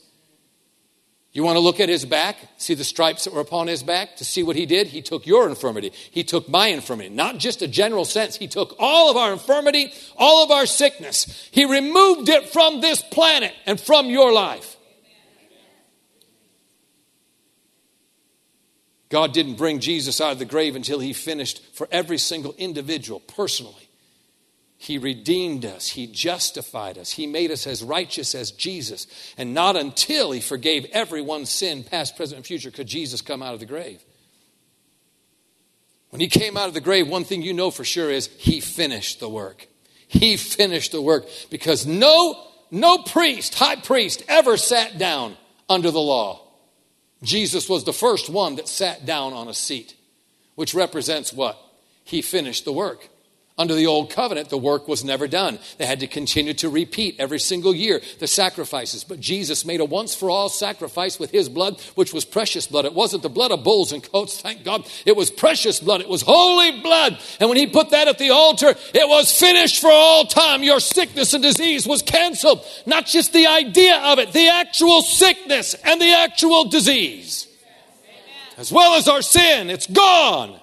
You want to look at his back, see the stripes that were upon his back, to see what he did? He took your infirmity. He took my infirmity. Not just a general sense. He took all of our infirmity, all of our sickness. He removed it from this planet and from your life. God didn't bring Jesus out of the grave until he finished for every single individual personally he redeemed us. He justified us. He made us as righteous as Jesus. And not until He forgave everyone's sin, past, present, and future, could Jesus come out of the grave. When He came out of the grave, one thing you know for sure is He finished the work. He finished the work because no, no priest, high priest, ever sat down under the law. Jesus was the first one that sat down on a seat, which represents what? He finished the work. Under the old covenant, the work was never done. They had to continue to repeat every single year the sacrifices. But Jesus made a once for all sacrifice with his blood, which was precious blood. It wasn't the blood of bulls and goats, thank God. It was precious blood. It was holy blood. And when he put that at the altar, it was finished for all time. Your sickness and disease was canceled. Not just the idea of it, the actual sickness and the actual disease. As well as our sin, it's gone.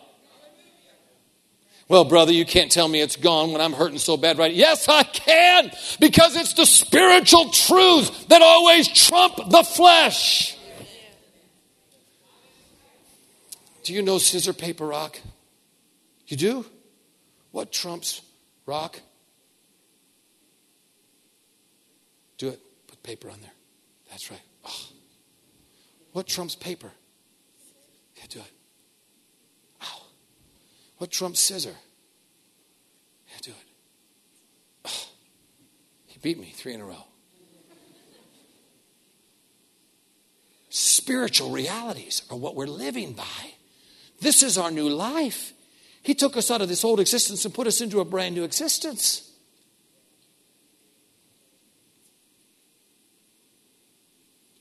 Well, brother, you can't tell me it's gone when I'm hurting so bad, right? Yes, I can, because it's the spiritual truth that always trump the flesh. Do you know scissor, paper, rock? You do? What trumps rock? Do it. Put paper on there. That's right. Oh. What trumps paper? Yeah, do it. What trumps scissor? Yeah, do it. Oh, he beat me three in a row. Spiritual realities are what we're living by. This is our new life. He took us out of this old existence and put us into a brand new existence.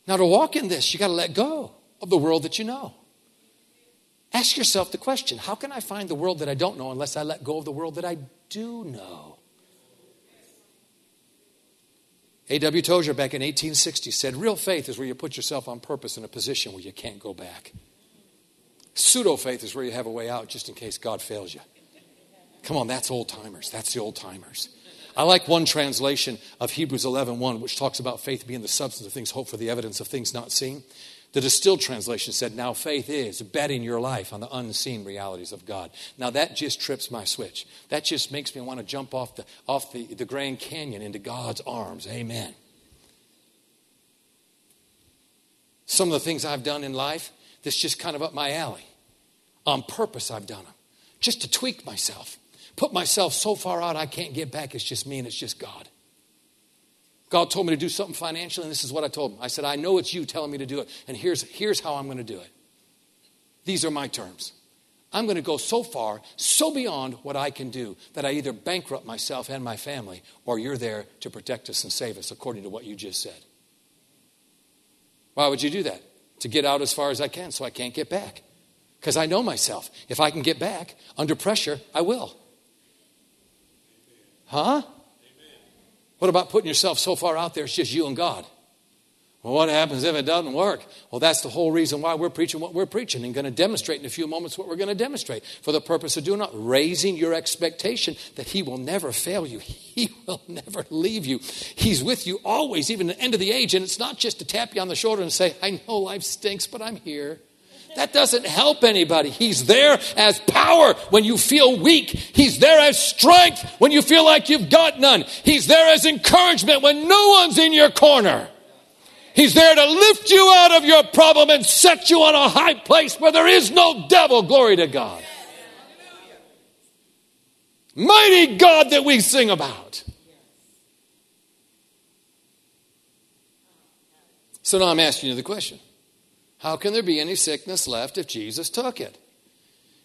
Now, to walk in this, you got to let go of the world that you know. Ask yourself the question how can I find the world that I don't know unless I let go of the world that I do know? A.W. Tozer back in 1860 said, Real faith is where you put yourself on purpose in a position where you can't go back. Pseudo faith is where you have a way out just in case God fails you. Come on, that's old timers. That's the old timers. I like one translation of Hebrews 11 1, which talks about faith being the substance of things hoped for, the evidence of things not seen. The distilled translation said, Now faith is betting your life on the unseen realities of God. Now that just trips my switch. That just makes me want to jump off the, off the, the Grand Canyon into God's arms. Amen. Some of the things I've done in life, that's just kind of up my alley. On purpose, I've done them. Just to tweak myself. Put myself so far out I can't get back. It's just me and it's just God. God told me to do something financially, and this is what I told him. I said, I know it's you telling me to do it, and here's, here's how I'm going to do it. These are my terms. I'm going to go so far, so beyond what I can do, that I either bankrupt myself and my family, or you're there to protect us and save us, according to what you just said. Why would you do that? To get out as far as I can so I can't get back. Because I know myself. If I can get back under pressure, I will. Huh? What about putting yourself so far out there it's just you and God? Well, what happens if it doesn't work? Well, that's the whole reason why we're preaching what we're preaching and going to demonstrate in a few moments what we're going to demonstrate for the purpose of doing not Raising your expectation that He will never fail you. He [laughs] will never leave you. He's with you always, even at the end of the age. And it's not just to tap you on the shoulder and say, I know life stinks, but I'm here. That doesn't help anybody. He's there as power when you feel weak. He's there as strength when you feel like you've got none. He's there as encouragement when no one's in your corner. He's there to lift you out of your problem and set you on a high place where there is no devil. Glory to God. Mighty God that we sing about. So now I'm asking you the question How can there be any sickness left if Jesus took it?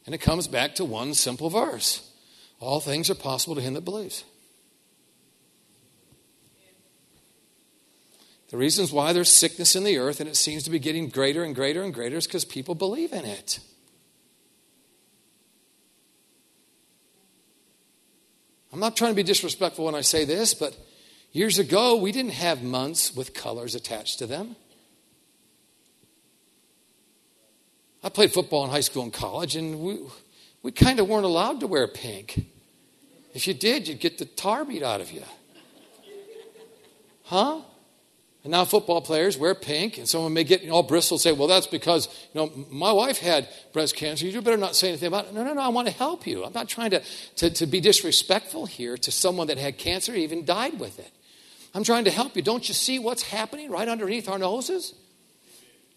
And it comes back to one simple verse All things are possible to him that believes. The reasons why there's sickness in the earth and it seems to be getting greater and greater and greater is because people believe in it. I'm not trying to be disrespectful when I say this, but years ago we didn't have months with colors attached to them. I played football in high school and college, and we, we kind of weren't allowed to wear pink. If you did, you'd get the tar beat out of you. Huh? And now football players wear pink, and someone may get all bristled and say, Well, that's because, you know, my wife had breast cancer. You better not say anything about it. No, no, no, I want to help you. I'm not trying to, to, to be disrespectful here to someone that had cancer, even died with it. I'm trying to help you. Don't you see what's happening right underneath our noses?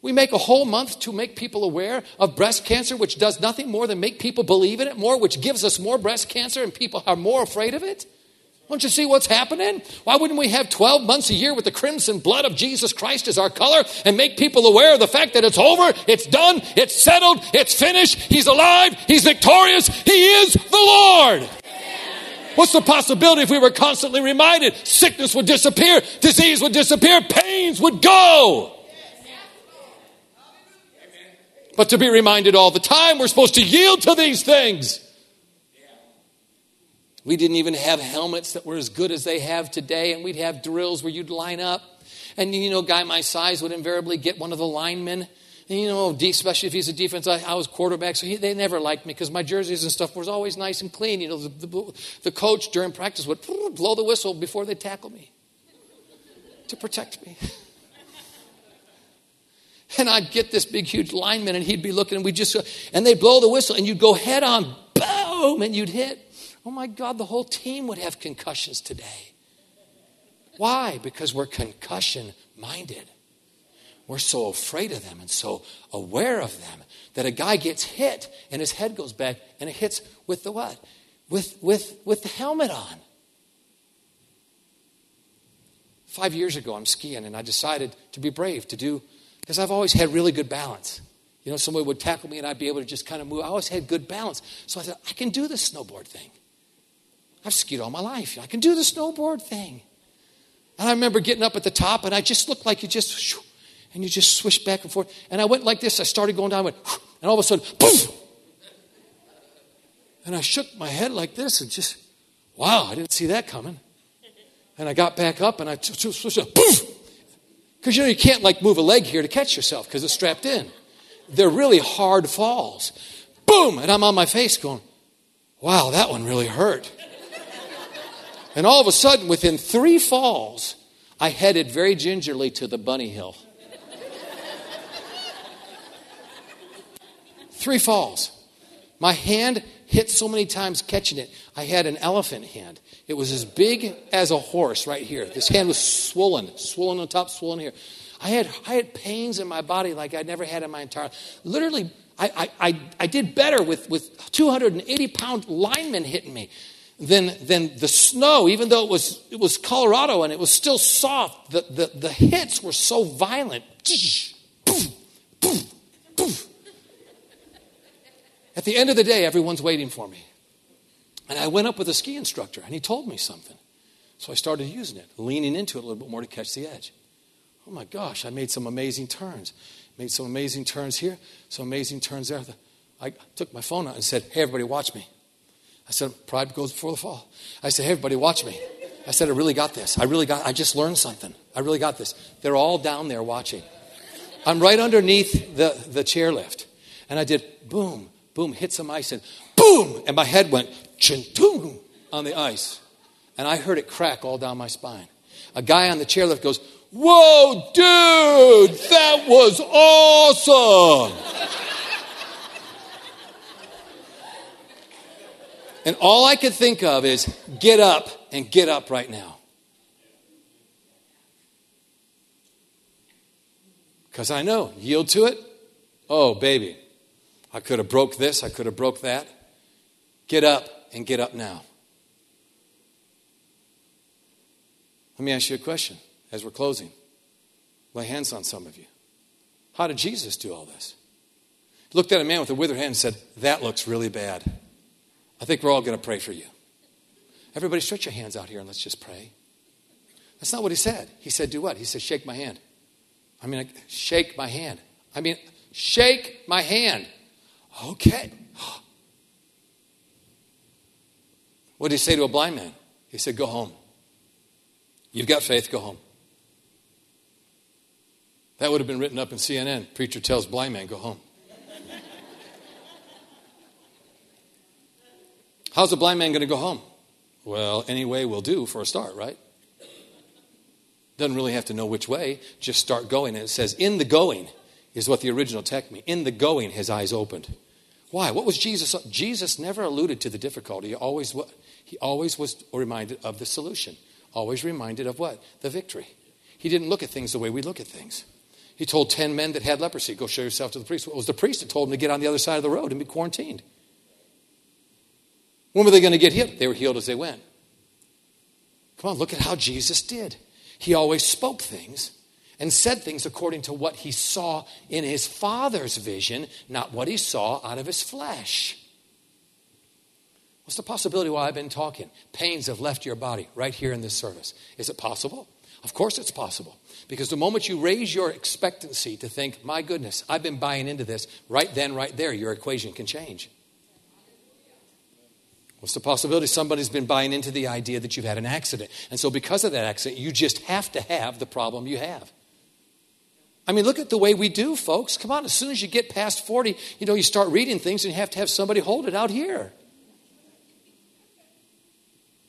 We make a whole month to make people aware of breast cancer, which does nothing more than make people believe in it more, which gives us more breast cancer, and people are more afraid of it. Don't you see what's happening? Why wouldn't we have 12 months a year with the crimson blood of Jesus Christ as our color and make people aware of the fact that it's over, it's done, it's settled, it's finished, He's alive, He's victorious, He is the Lord. What's the possibility if we were constantly reminded? Sickness would disappear, disease would disappear, pains would go. But to be reminded all the time, we're supposed to yield to these things. We didn't even have helmets that were as good as they have today, and we'd have drills where you'd line up. And, you know, a guy my size would invariably get one of the linemen. And, you know, oh, especially if he's a defense, I, I was quarterback, so he, they never liked me because my jerseys and stuff was always nice and clean. You know, the, the, the coach during practice would [laughs] blow the whistle before they tackle me to protect me. [laughs] And I'd get this big, huge lineman, and he'd be looking, and we'd just, and they'd blow the whistle, and you'd go head on, boom, and you'd hit. Oh my God, the whole team would have concussions today. Why? Because we're concussion minded. We're so afraid of them and so aware of them that a guy gets hit and his head goes back and it hits with the what? With, with, with the helmet on. Five years ago, I'm skiing and I decided to be brave, to do, because I've always had really good balance. You know, somebody would tackle me and I'd be able to just kind of move. I always had good balance. So I said, I can do this snowboard thing. I've skied all my life. I can do the snowboard thing. And I remember getting up at the top, and I just looked like you just, and you just swish back and forth. And I went like this. I started going down, I went, and all of a sudden, poof! And I shook my head like this, and just, wow, I didn't see that coming. And I got back up, and I swished, poof! Because you know you can't like move a leg here to catch yourself because it's strapped in. They're really hard falls. Boom! And I'm on my face going, wow, that one really hurt. And all of a sudden, within three falls, I headed very gingerly to the bunny hill. three falls. My hand hit so many times catching it. I had an elephant hand. It was as big as a horse right here. This hand was swollen, swollen on top, swollen here. I had, I had pains in my body like I'd never had in my entire Literally, I, I, I, did better with, with 280 pound linemen hitting me than, than the snow, even though it was, it was Colorado and it was still soft, the, the, the hits were so violent. At the end of the day, everyone's waiting for me. And I went up with a ski instructor and he told me something. So I started using it, leaning into it a little bit more to catch the edge. Oh my gosh, I made some amazing turns. Made some amazing turns here, some amazing turns there. I took my phone out and said, Hey, everybody, watch me. I said, Pride goes before the fall. I said, Hey, everybody, watch me. I said, I really got this. I really got, I just learned something. I really got this. They're all down there watching. I'm right underneath the, the chairlift. And I did boom, boom, hit some ice and boom, and my head went chin on the ice. And I heard it crack all down my spine. A guy on the chairlift goes, Whoa, dude, that was awesome. and all I could think of is get up and get up right now. Because I know, yield to it. Oh, baby, I could have broke this, I could have broke that. Get up and get up now. Let me ask you a question as we're closing. Lay hands on some of you. How did Jesus do all this? He looked at a man with a withered hand and said, That looks really bad. I think we're all going to pray for you. Everybody, stretch your hands out here and let's just pray. That's not what he said. He said, Do what? He said, Shake my hand. I mean, shake my hand. I mean, shake my hand. Okay. What did he say to a blind man? He said, Go home. You've got faith, go home. That would have been written up in CNN. Preacher tells blind man, go home. How's a blind man going to go home? Well, any way will do for a start, right? Doesn't really have to know which way, just start going. And it says, in the going is what the original text means. In the going, his eyes opened. Why? What was Jesus? Jesus never alluded to the difficulty. He always, he always was reminded of the solution. Always reminded of what? The victory. He didn't look at things the way we look at things. He told 10 men that had leprosy, go show yourself to the priest. Well, it was the priest that told them to get on the other side of the road and be quarantined. When were they going to get healed? They were healed as they went. Come on, look at how Jesus did. He always spoke things and said things according to what he saw in his Father's vision, not what he saw out of his flesh. What's the possibility while I've been talking? Pains have left your body right here in this service. Is it possible? Of course it's possible. Because the moment you raise your expectancy to think, my goodness, I've been buying into this, right then, right there, your equation can change. What's the possibility somebody's been buying into the idea that you've had an accident? And so, because of that accident, you just have to have the problem you have. I mean, look at the way we do, folks. Come on, as soon as you get past 40, you know, you start reading things and you have to have somebody hold it out here.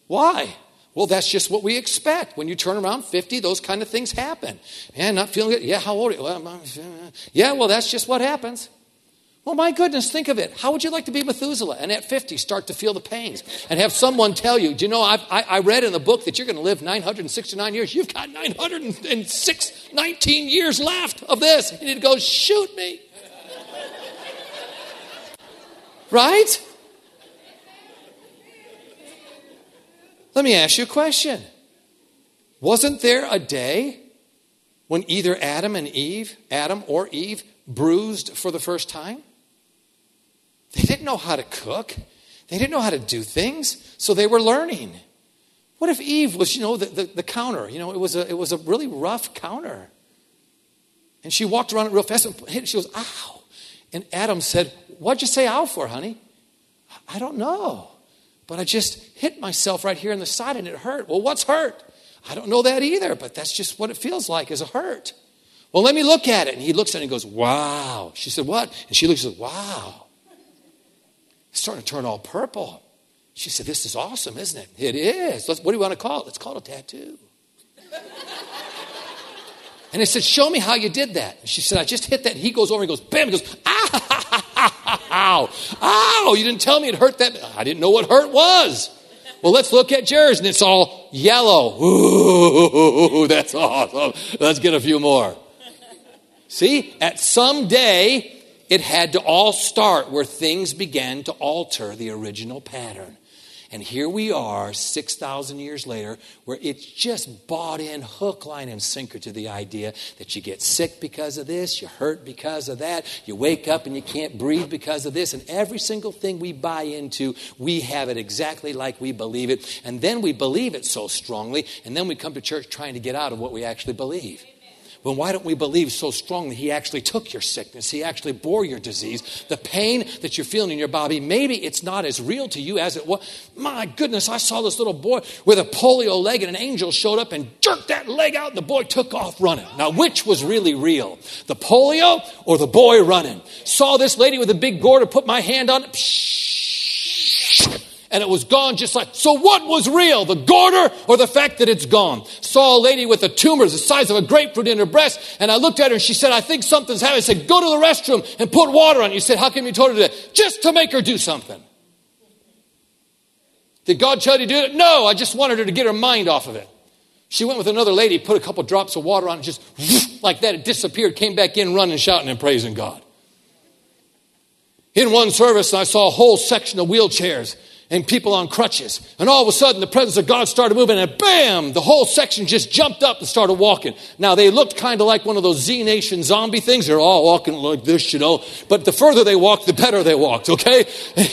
Why? Well, that's just what we expect. When you turn around 50, those kind of things happen. Man, not feeling good. Yeah, how old are you? Well, yeah, well, that's just what happens. Well, my goodness, think of it. How would you like to be Methuselah and at 50 start to feel the pains and have someone tell you, do you know, I, I read in the book that you're going to live 969 years. You've got 906, 19 years left of this. And he'd go, shoot me. [laughs] right? Let me ask you a question. Wasn't there a day when either Adam and Eve, Adam or Eve, bruised for the first time? They didn't know how to cook. They didn't know how to do things, so they were learning. What if Eve was, you know, the, the, the counter? You know, it was, a, it was a really rough counter. And she walked around it real fast and hit She goes, ow. And Adam said, What'd you say ow for, honey? I don't know. But I just hit myself right here in the side and it hurt. Well, what's hurt? I don't know that either, but that's just what it feels like is a hurt. Well, let me look at it. And he looks at it and goes, Wow. She said, What? And she looks and says, Wow. It's starting to turn all purple. She said, This is awesome, isn't it? It is. Let's, what do you want to call it? Let's call it a tattoo. and I said, Show me how you did that. And she said, I just hit that. And he goes over and goes, Bam. He goes, Ah, Ow, ow, you didn't tell me it hurt that. I didn't know what hurt was. Well, let's look at yours, and it's all yellow. Ooh, [laughs] that's awesome. Let's get a few more. See, at some day, it had to all start where things began to alter the original pattern. And here we are, 6,000 years later, where it's just bought in hook, line, and sinker to the idea that you get sick because of this, you hurt because of that, you wake up and you can't breathe because of this. And every single thing we buy into, we have it exactly like we believe it. And then we believe it so strongly, and then we come to church trying to get out of what we actually believe. Well, why don't we believe so strongly He actually took your sickness? He actually bore your disease. The pain that you're feeling in your body, maybe it's not as real to you as it was. My goodness, I saw this little boy with a polio leg, and an angel showed up and jerked that leg out, and the boy took off running. Now, which was really real? The polio or the boy running? Saw this lady with a big gourd, put my hand on it. Psh, and it was gone just like. So, what was real, the goiter or the fact that it's gone? Saw a lady with a tumor the size of a grapefruit in her breast, and I looked at her and she said, I think something's happening. I said, Go to the restroom and put water on. You said, How come you told her that? Just to make her do something. Did God tell you to do it? No, I just wanted her to get her mind off of it. She went with another lady, put a couple drops of water on it, just like that, it disappeared, came back in running, shouting, and praising God. In one service, I saw a whole section of wheelchairs and people on crutches. And all of a sudden, the presence of God started moving, and bam, the whole section just jumped up and started walking. Now, they looked kind of like one of those Z Nation zombie things. They're all walking like this, you know. But the further they walked, the better they walked, okay? [laughs]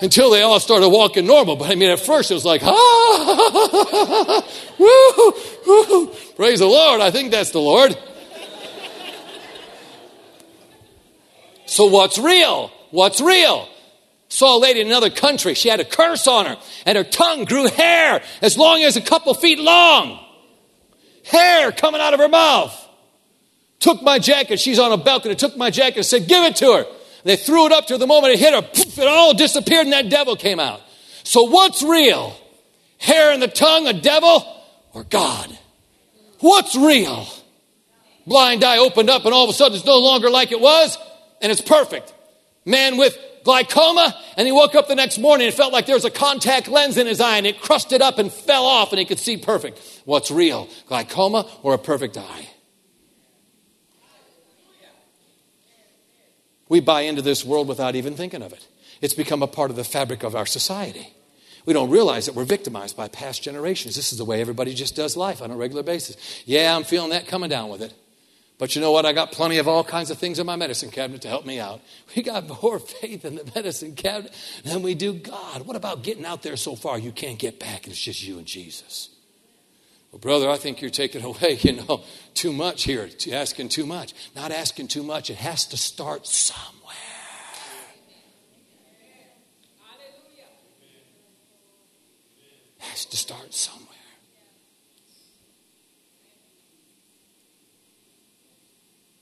Until they all started walking normal. But I mean, at first it was like, [laughs] ah, [laughs] woo, woo, praise the Lord. I think that's the Lord. So, what's real? What's real? Saw a lady in another country. She had a curse on her, and her tongue grew hair as long as a couple feet long. Hair coming out of her mouth. Took my jacket. She's on a balcony. Took my jacket and said, Give it to her. They threw it up to her. The moment it hit her, poof, it all disappeared, and that devil came out. So, what's real? Hair in the tongue, a devil, or God? What's real? Blind eye opened up, and all of a sudden it's no longer like it was, and it's perfect. Man with glaucoma, and he woke up the next morning and felt like there was a contact lens in his eye and it crusted up and fell off and he could see perfect. What's real, glaucoma or a perfect eye? We buy into this world without even thinking of it. It's become a part of the fabric of our society. We don't realize that we're victimized by past generations. This is the way everybody just does life on a regular basis. Yeah, I'm feeling that coming down with it. But you know what? I got plenty of all kinds of things in my medicine cabinet to help me out. [laughs] We got more faith in the medicine cabinet than we do God. What about getting out there so far you can't get back and it's just you and Jesus? Well, brother, I think you're taking away, [laughs] you know, too much here, asking too much. Not asking too much, it has to start somewhere. It has to start somewhere.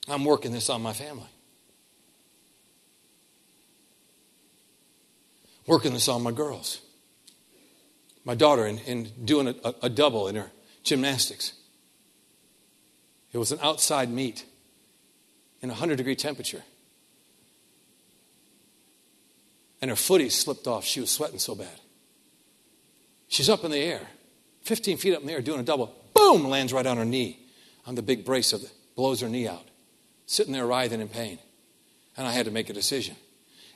I'm working this on my family. Working this on my girls. My daughter in, in doing a, a double in her gymnastics. It was an outside meet in a 100 degree temperature. And her footy slipped off. She was sweating so bad. She's up in the air, 15 feet up in the air, doing a double. Boom! Lands right on her knee, on the big brace of it, blows her knee out sitting there writhing in pain. And I had to make a decision.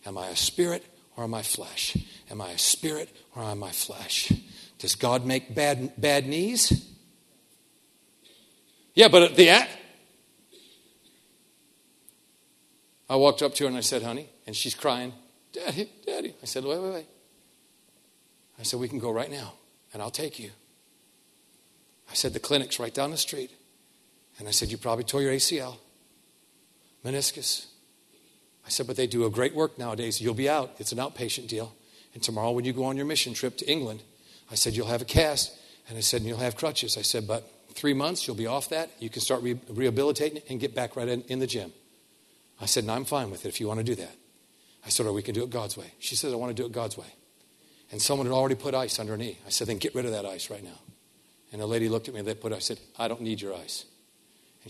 Am I a spirit or am I flesh? Am I a spirit or am I flesh? Does God make bad, bad knees? Yeah, but at the end, I walked up to her and I said, honey, and she's crying, Daddy, Daddy. I said, wait, wait, wait. I said, we can go right now and I'll take you. I said, the clinic's right down the street. And I said, you probably tore your ACL meniscus. I said, but they do a great work nowadays. You'll be out. It's an outpatient deal. And tomorrow, when you go on your mission trip to England, I said, you'll have a cast. And I said, and you'll have crutches. I said, but three months, you'll be off that. You can start re- rehabilitating and get back right in, in the gym. I said, and I'm fine with it if you want to do that. I said, or we can do it God's way. She said, I want to do it God's way. And someone had already put ice under her knee. I said, then get rid of that ice right now. And the lady looked at me and they put, I said, I don't need your ice.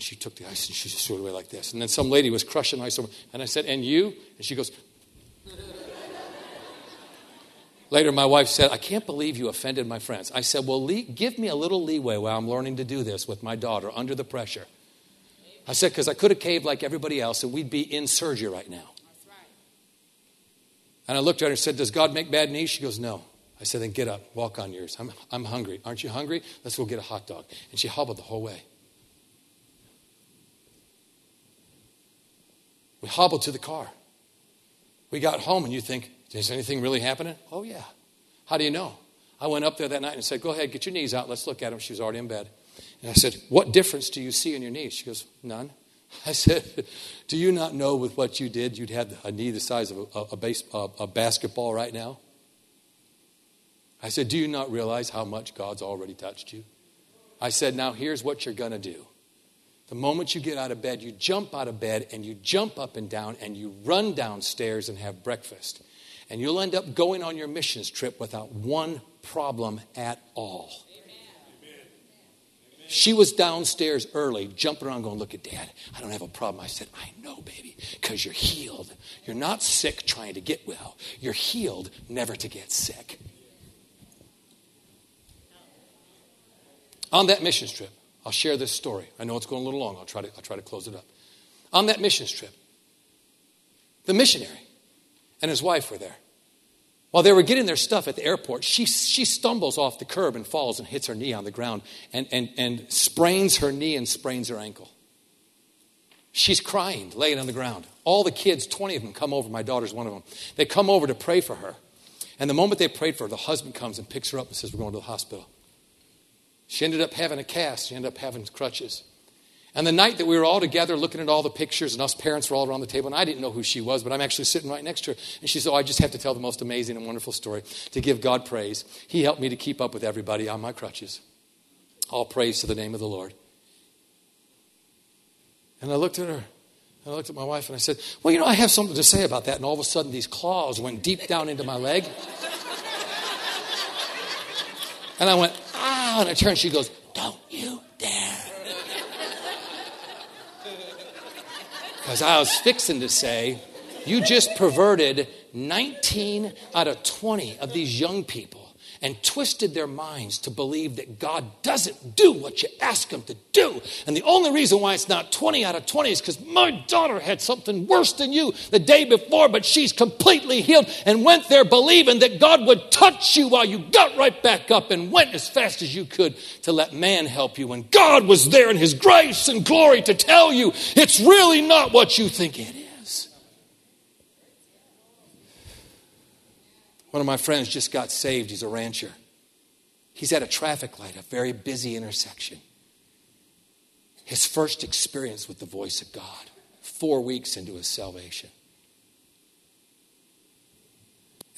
And she took the ice and she just threw it away like this. And then some lady was crushing ice over. And I said, And you? And she goes, [laughs] Later, my wife said, I can't believe you offended my friends. I said, Well, give me a little leeway while I'm learning to do this with my daughter under the pressure. I said, Because I could have caved like everybody else and we'd be in surgery right now. And I looked at her and said, Does God make bad knees? She goes, No. I said, Then get up, walk on yours. I'm, I'm hungry. Aren't you hungry? Let's go get a hot dog. And she hobbled the whole way. We hobbled to the car. We got home, and you think, is anything really happening? Oh, yeah. How do you know? I went up there that night and said, Go ahead, get your knees out. Let's look at them. She was already in bed. And I said, What difference do you see in your knees? She goes, None. [laughs] I said, Do you not know with what you did, you'd have a knee the size of a, a, a, a basketball right now? I said, Do you not realize how much God's already touched you? I said, Now here's what you're going to do. The moment you get out of bed, you jump out of bed and you jump up and down and you run downstairs and have breakfast. And you'll end up going on your missions trip without one problem at all. She was downstairs early, jumping around, going, Look at dad, I don't have a problem. I said, I know, baby, because you're healed. You're not sick trying to get well, you're healed never to get sick. On that missions trip, I'll share this story. I know it's going a little long. I'll try to, I'll try to close it up. On that missions trip, the missionary and his wife were there. While they were getting their stuff at the airport, she, she stumbles off the curb and falls and hits her knee on the ground and, and, and sprains her knee and sprains her ankle. She's crying, laying on the ground. All the kids, 20 of them, come over. My daughter's one of them. They come over to pray for her. And the moment they prayed for her, the husband comes and picks her up and says, We're going to the hospital. She ended up having a cast, she ended up having crutches. And the night that we were all together looking at all the pictures, and us parents were all around the table, and I didn't know who she was, but I'm actually sitting right next to her. And she said, Oh, I just have to tell the most amazing and wonderful story to give God praise. He helped me to keep up with everybody on my crutches. All praise to the name of the Lord. And I looked at her. And I looked at my wife and I said, Well, you know, I have something to say about that. And all of a sudden, these claws went deep down into my leg. [laughs] And I went, and I turn, she goes, Don't you dare. Because I was fixing to say, You just perverted 19 out of 20 of these young people and twisted their minds to believe that God doesn't do what you ask Him to do. And the only reason why it's not 20 out of 20 is because my daughter had something worse than you the day before, but she's completely healed and went there believing that God would touch you while you got right back up and went as fast as you could to let man help you. And God was there in His grace and glory to tell you it's really not what you think it is. One of my friends just got saved. He's a rancher. He's at a traffic light, a very busy intersection. His first experience with the voice of God, four weeks into his salvation.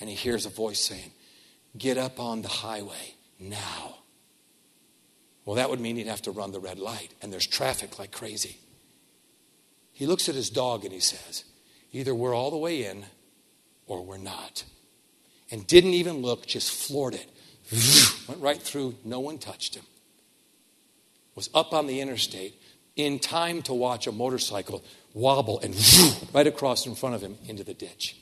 And he hears a voice saying, Get up on the highway now. Well, that would mean he'd have to run the red light, and there's traffic like crazy. He looks at his dog and he says, Either we're all the way in or we're not and didn't even look, just floored it. [sniffs] Went right through, no one touched him. Was up on the interstate in time to watch a motorcycle wobble and [sniffs] right across in front of him into the ditch.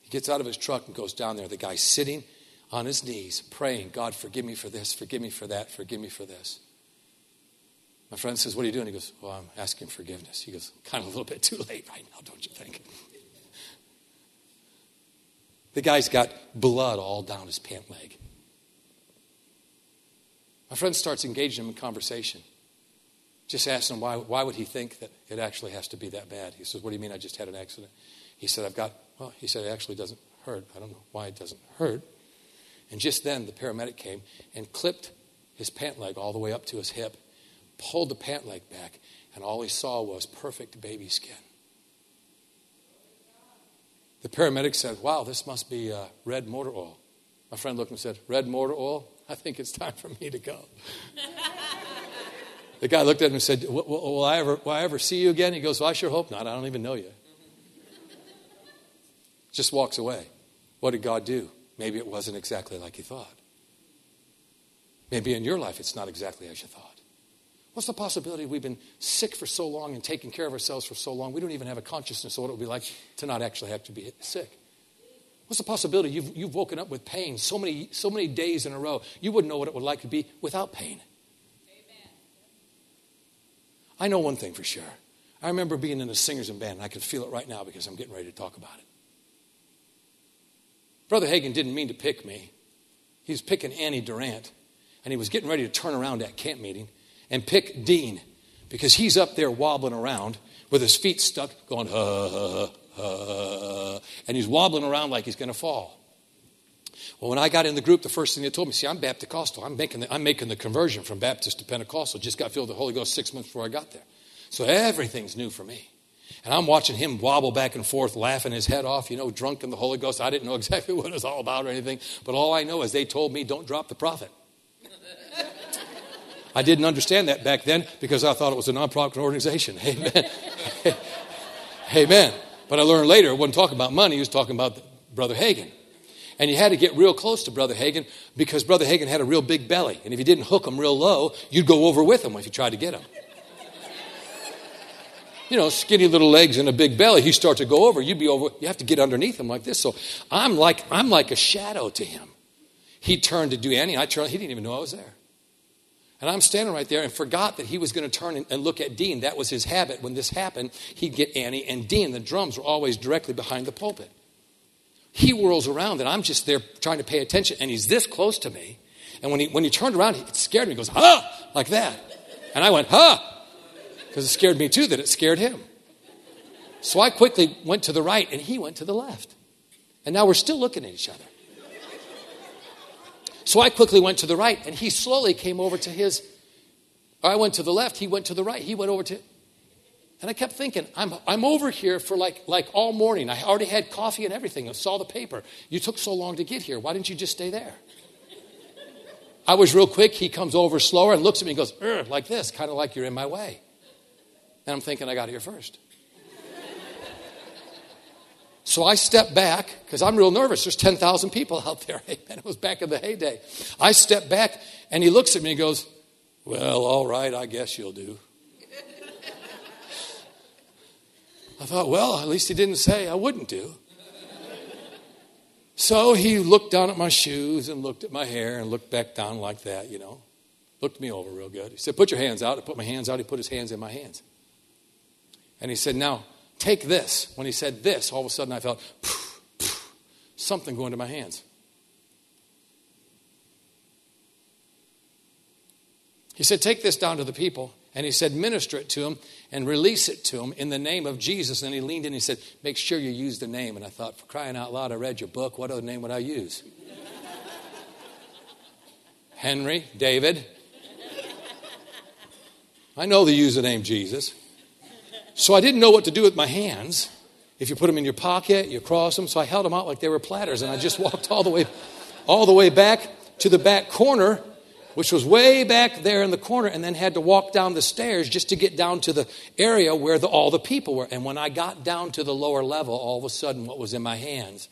He gets out of his truck and goes down there. The guy's sitting on his knees praying, God, forgive me for this, forgive me for that, forgive me for this. My friend says, What are you doing? He goes, Well, I'm asking forgiveness. He goes, Kind of a little bit too late right now, don't you think? The guy's got blood all down his pant leg. My friend starts engaging him in conversation. Just asking him why, why would he think that it actually has to be that bad? He says, What do you mean I just had an accident? He said, I've got, well, he said, it actually doesn't hurt. I don't know why it doesn't hurt. And just then the paramedic came and clipped his pant leg all the way up to his hip, pulled the pant leg back, and all he saw was perfect baby skin. The paramedic said, Wow, this must be uh, red motor oil. My friend looked and said, Red motor oil? I think it's time for me to go. [laughs] the guy looked at him and said, will, will, I ever, will I ever see you again? He goes, Well, I sure hope not. I don't even know you. Just walks away. What did God do? Maybe it wasn't exactly like he thought. Maybe in your life it's not exactly as you thought. What's the possibility we've been sick for so long and taking care of ourselves for so long, we don't even have a consciousness of what it would be like to not actually have to be sick? What's the possibility you've, you've woken up with pain so many, so many days in a row, you wouldn't know what it would like to be without pain? Amen. I know one thing for sure. I remember being in the singers and band, and I can feel it right now because I'm getting ready to talk about it. Brother Hagin didn't mean to pick me. He was picking Annie Durant, and he was getting ready to turn around at camp meeting and pick Dean because he's up there wobbling around with his feet stuck, going, uh, uh, uh, and he's wobbling around like he's going to fall. Well, when I got in the group, the first thing they told me, see, I'm Baptist I'm making the, I'm making the conversion from Baptist to Pentecostal. Just got filled with the Holy Ghost six months before I got there. So everything's new for me. And I'm watching him wobble back and forth, laughing his head off, you know, drunk in the Holy Ghost. I didn't know [laughs] exactly what it was all about or anything, but all I know is they told me, don't drop the prophet. I didn't understand that back then because I thought it was a nonprofit organization. [laughs] Amen. Amen. But I learned later, it wasn't talking about money, he was talking about Brother Hagin. And you had to get real close to Brother Hagin because Brother Hagin had a real big belly. And if you didn't hook him real low, you'd go over with him if you tried to get him. [laughs] You know, skinny little legs and a big belly, he starts to go over, you'd be over, you have to get underneath him like this. So I'm like, I'm like a shadow to him. He turned to do Annie, I turned, he didn't even know I was there. And I'm standing right there and forgot that he was going to turn and look at Dean. That was his habit. When this happened, he'd get Annie and Dean. The drums were always directly behind the pulpit. He whirls around and I'm just there trying to pay attention, and he's this close to me. And when he, when he turned around, it scared me. He goes, ha, like that. And I went, ha, because it scared me too that it scared him. So I quickly went to the right, and he went to the left. And now we're still looking at each other. So I quickly went to the right, and he slowly came over to his. I went to the left, he went to the right, he went over to. And I kept thinking, I'm, I'm over here for like, like all morning. I already had coffee and everything. I saw the paper. You took so long to get here. Why didn't you just stay there? I was real quick. He comes over slower and looks at me and goes, like this, kind of like you're in my way. And I'm thinking, I got here first. So I step back because I'm real nervous. There's 10,000 people out there. [laughs] And it was back in the heyday. I step back and he looks at me and goes, Well, all right, I guess you'll do. I thought, Well, at least he didn't say I wouldn't do. So he looked down at my shoes and looked at my hair and looked back down like that, you know. Looked me over real good. He said, Put your hands out. I put my hands out. He put his hands in my hands. And he said, Now, Take this. When he said this, all of a sudden I felt poof, poof, something go into my hands. He said, Take this down to the people. And he said, Minister it to them and release it to them in the name of Jesus. And he leaned in and he said, Make sure you use the name. And I thought, For crying out loud, I read your book. What other name would I use? Henry, David. I know they use the name Jesus. So I didn't know what to do with my hands. If you put them in your pocket, you cross them. So I held them out like they were platters, and I just walked all the way, all the way back to the back corner, which was way back there in the corner, and then had to walk down the stairs just to get down to the area where the, all the people were. And when I got down to the lower level, all of a sudden, what was in my hands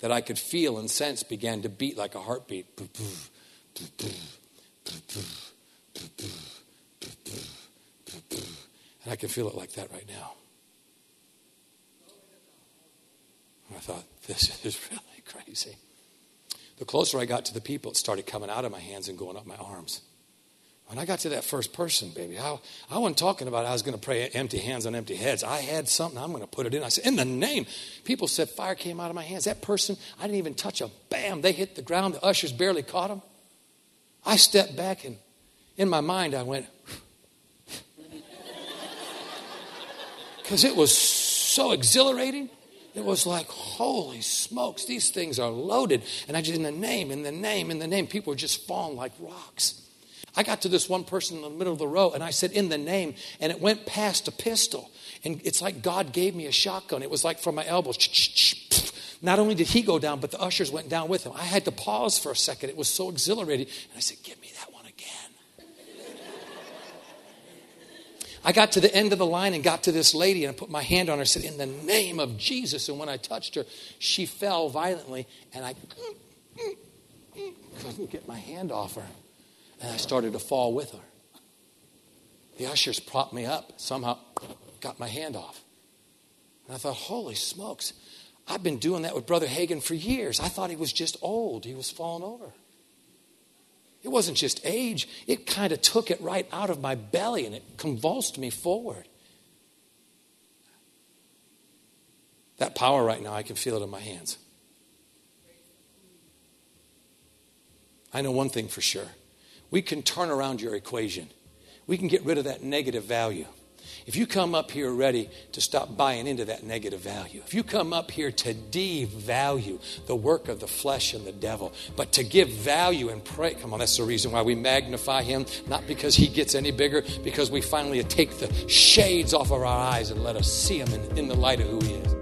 that I could feel and sense began to beat like a heartbeat. And I can feel it like that right now. And I thought, this [laughs] is really crazy. The closer I got to the people, it started coming out of my hands and going up my arms. When I got to that first person, baby, I, I wasn't talking about I was going to pray empty hands on empty heads. I had something, I'm going to put it in. I said, in the name. People said fire came out of my hands. That person, I didn't even touch them. Bam, they hit the ground. The ushers barely caught them. I stepped back and in my mind I went, because it was so exhilarating. It was like, holy smokes, these things are loaded. And I just, in the name, in the name, in the name, people were just falling like rocks. I got to this one person in the middle of the row and I said, in the name, and it went past a pistol. And it's like God gave me a shotgun. It was like from my elbows. Not only did he go down, but the ushers went down with him. I had to pause for a second. It was so exhilarating. And I said, Give me that I got to the end of the line and got to this lady and I put my hand on her and said, In the name of Jesus. And when I touched her, she fell violently and I couldn't get my hand off her. And I started to fall with her. The ushers propped me up, somehow got my hand off. And I thought, Holy smokes, I've been doing that with Brother Hagin for years. I thought he was just old, he was falling over. It wasn't just age, it kind of took it right out of my belly and it convulsed me forward. That power right now, I can feel it in my hands. I know one thing for sure we can turn around your equation, we can get rid of that negative value. If you come up here ready to stop buying into that negative value, if you come up here to devalue the work of the flesh and the devil, but to give value and pray, come on, that's the reason why we magnify him, not because he gets any bigger, because we finally take the shades off of our eyes and let us see him in, in the light of who he is.